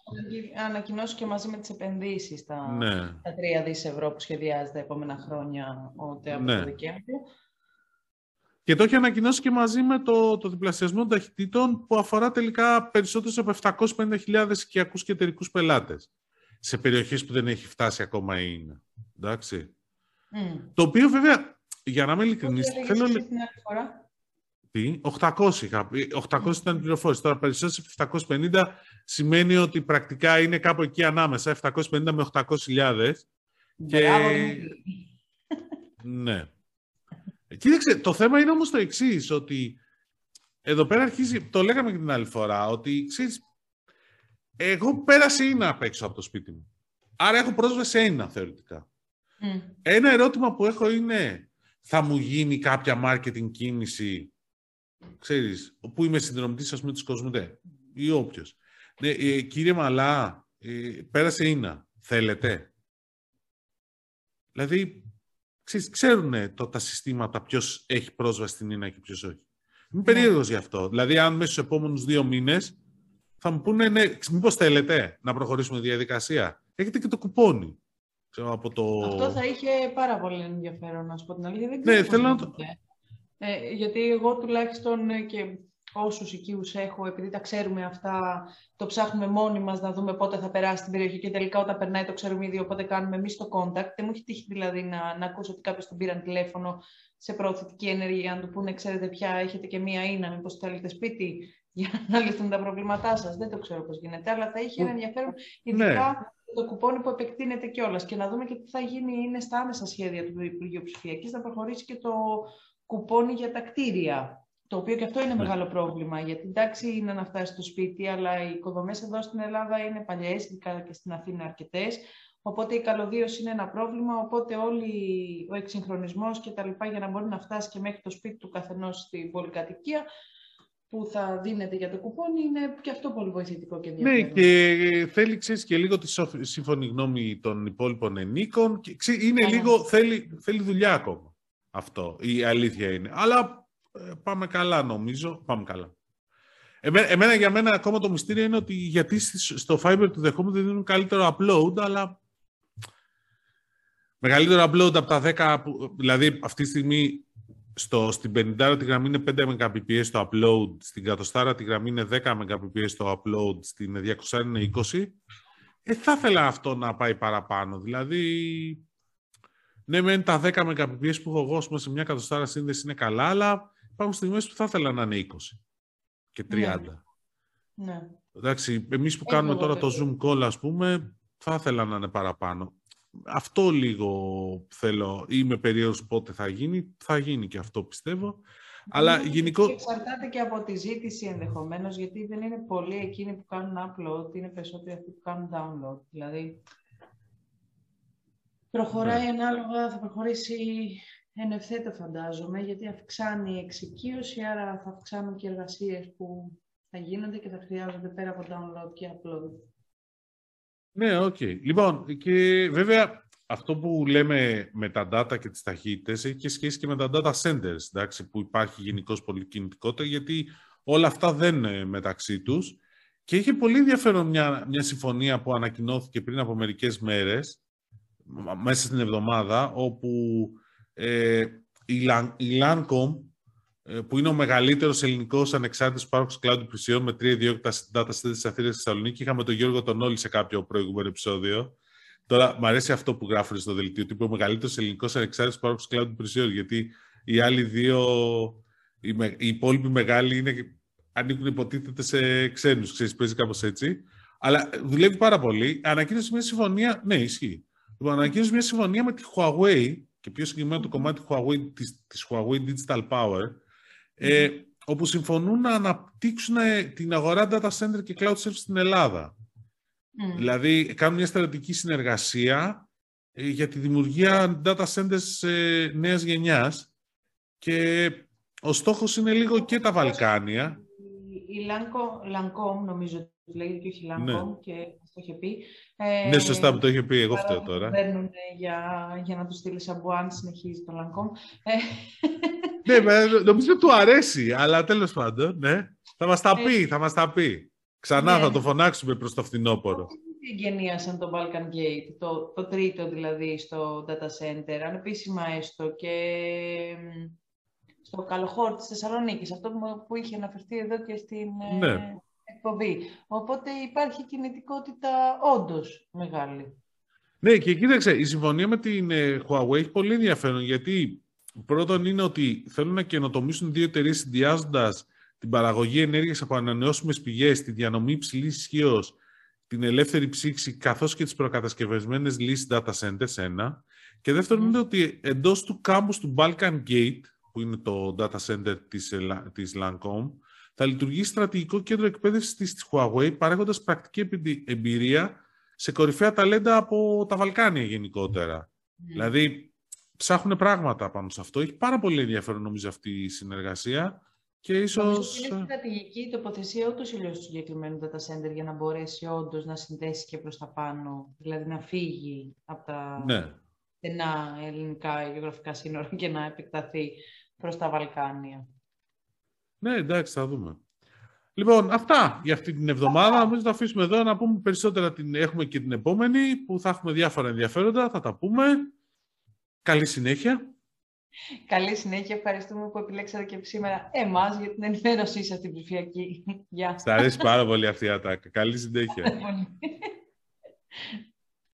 S1: Ανακοινώσει και μαζί με τις επενδύσεις τα,
S2: ναι.
S1: τα 3 δις ευρώ που σχεδιάζεται τα επόμενα χρόνια ο από ναι. το Δεκέμβριο.
S2: Και το έχει ανακοινώσει και μαζί με το, το διπλασιασμό των ταχυτήτων που αφορά τελικά περισσότερους από 750.000 οικιακούς και εταιρικούς πελάτες σε περιοχές που δεν έχει φτάσει ακόμα η ίνα. Εντάξει. Mm. Το οποίο βέβαια, για να είμαι ειλικρινής...
S1: Θέλω... Την άλλη φορά.
S2: Τι, 800 είχα 800 ήταν η πληροφόρηση. Τώρα περισσότερο από 750 σημαίνει ότι πρακτικά είναι κάπου εκεί ανάμεσα, 750 με 800.000. Και... ναι. Κοίταξε, το θέμα είναι όμως το εξής ότι εδώ πέρα αρχίζει, το λέγαμε και την άλλη φορά, ότι ξέρεις, εγώ πέρασε ένα απ' έξω από το σπίτι μου. Άρα έχω πρόσβαση σε ένα θεωρητικά. Ένα ερώτημα που έχω είναι, θα μου γίνει κάποια marketing κίνηση ξέρεις, που είμαι συνδρομητής, ας πούμε, της Κοσμοτέ ή όποιος. Ναι, ε, κύριε Μαλά, ε, πέρασε Ίνα. Θέλετε; Δηλαδή, ξέρεις, ξέρουν το, τα συστήματα ποιος έχει πρόσβαση στην Ίνα και ποιος όχι. Είμαι ναι. περίεργος γι' αυτό. Δηλαδή, αν μέσα στους επόμενους δύο μήνες θα μου πούνε, ναι, μήπως θέλετε να προχωρήσουμε διαδικασία. Έχετε και το κουπόνι. από το...
S1: Αυτό θα είχε πάρα πολύ ενδιαφέρον, να σου πω την αλήθεια. Δεν
S2: ναι, θέλω να το...
S1: Ε, γιατί εγώ τουλάχιστον ε, και όσους οικείους έχω, επειδή τα ξέρουμε αυτά, το ψάχνουμε μόνοι μας να δούμε πότε θα περάσει την περιοχή και τελικά όταν περνάει το ξέρουμε ήδη, οπότε κάνουμε εμείς το contact. Δεν μου έχει τύχει δηλαδή να, να ακούσω ότι κάποιος τον πήραν τηλέφωνο σε προωθητική ενέργεια για να του πούνε, ξέρετε πια, έχετε και μία ίνα, μήπως θέλετε σπίτι για να λυθούν τα προβλήματά σας. Δεν το ξέρω πώς γίνεται, αλλά θα είχε ένα ενδιαφέρον, ειδικά ναι. το κουπόνι που επεκτείνεται κιόλας. Και να δούμε και τι θα γίνει, είναι στα άμεσα σχέδια του Υπουργείου Ψηφιακής, να προχωρήσει και το κουπόνι για τα κτίρια. Το οποίο και αυτό είναι ναι. μεγάλο πρόβλημα, γιατί εντάξει είναι να φτάσεις στο σπίτι, αλλά οι οικοδομές εδώ στην Ελλάδα είναι παλιές, ειδικά και στην Αθήνα αρκετές. Οπότε η καλωδίωση είναι ένα πρόβλημα, οπότε όλη ο εξυγχρονισμός και τα λοιπά για να μπορεί να φτάσεις και μέχρι το σπίτι του καθενός στην πολυκατοικία που θα δίνεται για το κουπόνι είναι και αυτό πολύ βοηθητικό και
S2: Ναι,
S1: ενδιαφέρον.
S2: και θέλει ξέρεις, και λίγο τη σοφ- σύμφωνη γνώμη των υπόλοιπων ενίκων. Και, ξέρεις, είναι
S1: Ναι.
S2: λίγο, θέλει, θέλει δουλειά ακόμα αυτό, η αλήθεια είναι. Αλλά ε, πάμε καλά νομίζω, πάμε καλά. Εμένα, εμένα, για μένα ακόμα το μυστήριο είναι ότι γιατί στις- στο Fiber του δεχόμενου δεν δίνουν καλύτερο upload, αλλά μεγαλύτερο upload από τα 10, που, δηλαδή αυτή τη στιγμή στο, στην 50 τη γραμμή είναι 5 Mbps το upload, στην κατοστάρα τη γραμμή είναι 10 Mbps το upload, στην 200 είναι 20. Ε, θα ήθελα αυτό να πάει παραπάνω. Δηλαδή, ναι, μεν τα 10 Mbps που έχω εγώ ας πούμε, σε μια κατοστάρα σύνδεση είναι καλά, αλλά υπάρχουν στιγμές που θα ήθελα να είναι 20 και 30.
S1: Ναι. Ναι.
S2: Εντάξει, εμείς που
S1: Έχω
S2: κάνουμε
S1: εγώ
S2: τώρα το
S1: τέτοιο.
S2: Zoom call, ας πούμε, θα ήθελα να είναι παραπάνω. Αυτό λίγο θέλω, είμαι περίεργος πότε θα γίνει, θα γίνει και αυτό πιστεύω. Αλλά
S1: Νομίζω
S2: γενικό...
S1: ότι Εξαρτάται και από τη ζήτηση ενδεχομένως, γιατί δεν είναι πολλοί εκείνοι που κάνουν upload, είναι περισσότεροι αυτοί που κάνουν download. Δηλαδή, προχωράει
S2: Ναι.
S1: ανάλογα, θα προχωρήσει εν ευθέτω φαντάζομαι, γιατί αυξάνει η εξοικείωση, άρα θα αυξάνουν και οι εργασίες που θα γίνονται και θα χρειάζονται πέρα από download και upload.
S2: Ναι, οκ. Λοιπόν, και βέβαια αυτό που λέμε με τα data και τις ταχύτητες έχει και σχέση και με τα data centers, εντάξει, που υπάρχει γενικώ πολλή κινητικότητα, γιατί όλα αυτά δεν είναι μεταξύ τους. Και είχε πολύ ενδιαφέρον μια, μια συμφωνία που ανακοινώθηκε πριν από μερικές μέρες, μ- μέσα στην εβδομάδα, όπου ε, η, Lan- η Lancom, ε, που είναι ο μεγαλύτερος ελληνικός ανεξάρτητος πάροχος cloud υπηρεσιών με τρία ιδιόκτητα data centers στη Αθήνας και Θεσσαλονίκη. Είχαμε τον Γιώργο τον Όλη σε κάποιο προηγούμενο επεισόδιο. Τώρα, μου αρέσει αυτό που γράφουν στο δελτίο, ότι είπε ο μεγαλύτερος ελληνικός ανεξάρτητος πάροχος cloud υπηρεσιών. Γιατί οι άλλοι δύο, οι, με, οι υπόλοιποι μεγάλοι, είναι, ανήκουν υποτίθεται σε ξένους. Ξέρεις, παίζει κάπως έτσι. Αλλά δουλεύει πάρα πολύ. Ανακοίνωσε μια συμφωνία. Ναι, ισχύει. Λοιπόν, ανακοίνωσε μια συμφωνία με τη Huawei και πιο συγκεκριμένα το κομμάτι Huawei, της, της Huawei Digital Power, ε, όπου συμφωνούν να αναπτύξουν ε, την αγορά data center και cloud service στην Ελλάδα.
S1: Μμ.
S2: Δηλαδή, κάνουν μια στρατηγική συνεργασία ε, για τη δημιουργία data centers ε, νέας γενιάς και ο στόχος είναι λίγο και τα Βαλκάνια.
S1: Η, η Lancome, Lancome, νομίζω ότι λέγεται και όχι Lancome,
S2: Ναι.
S1: και αυτό είχε πει. Ε,
S2: Ναι, σωστά που το είχε πει, εγώ φταίω
S1: παρόλο που
S2: τώρα.
S1: Παίρνουν για, για να τους στείλει σαμπουάν, συνεχίζει το Lancome. Ε,
S2: Ναι, με- νομίζω του αρέσει, αλλά τέλος πάντων, ναι. Θα μας τα
S1: Ε,
S2: πει, θα μας τα πει. Ξανά
S1: ναι.
S2: θα το φωνάξουμε προς το φθινόπωρο.
S1: εγγενίασαν το Balkan Gate, το, το τρίτο δηλαδή στο data center, ανεπίσημα έστω και μ, στο καλοχώρο της Θεσσαλονίκης, αυτό που, που είχε αναφερθεί εδώ και στην ε,
S2: Ναι.
S1: Εκπομπή. Οπότε υπάρχει κινητικότητα όντως μεγάλη.
S2: Ναι, και κοίταξε, η συμφωνία με την ε, Huawei έχει πολύ ενδιαφέρον γιατί πρώτον είναι ότι θέλουν να καινοτομήσουν δύο εταιρείες συνδυάζοντας την παραγωγή ενέργειας από ανανεώσιμες πηγές, τη διανομή υψηλής ισχύως, την ελεύθερη ψήξη καθώς και τις προκατασκευασμένες λύσεις data centers, ένα. Και δεύτερον
S1: Μμμ.
S2: είναι ότι εντός του κάμπους του Balkan Gate, που είναι το data center της, Ελα- της Lancome, θα λειτουργεί στρατηγικό κέντρο εκπαίδευσης της Huawei, παρέχοντας πρακτική εμπειρι- εμπειρία σε κορυφαία ταλέντα από τα Βαλκάνια γενικότερα. Δηλαδή, ψάχνουν πράγματα πάνω σε αυτό. Έχει πάρα πολύ ενδιαφέρον νομίζω αυτή η συνεργασία και
S1: Νομίζω
S2: ίσως...
S1: ότι είναι στρατηγική η τοποθεσία ούτως ή άλλω του συγκεκριμένου data center για να μπορέσει όντως να συνδέσει και προς τα πάνω, δηλαδή να φύγει από τα
S2: Ναι.
S1: στενά ελληνικά γεωγραφικά σύνορα και να επεκταθεί προς τα Βαλκάνια.
S2: Ναι, εντάξει, θα δούμε. Λοιπόν, αυτά για αυτή την εβδομάδα. Νομίζω θα αφήσουμε εδώ να πούμε περισσότερα. Την... Έχουμε και την επόμενη που θα έχουμε διάφορα ενδιαφέροντα. Θα τα πούμε. Καλή συνέχεια.
S1: Καλή συνέχεια. Ευχαριστούμε που επιλέξατε και σήμερα εμάς για την ενημέρωσή σας στην ψηφιακή. Γεια.
S2: Σ' αρέσει πάρα πολύ αυτή η ατάκα. Καλή συνέχεια.
S1: Πολύ.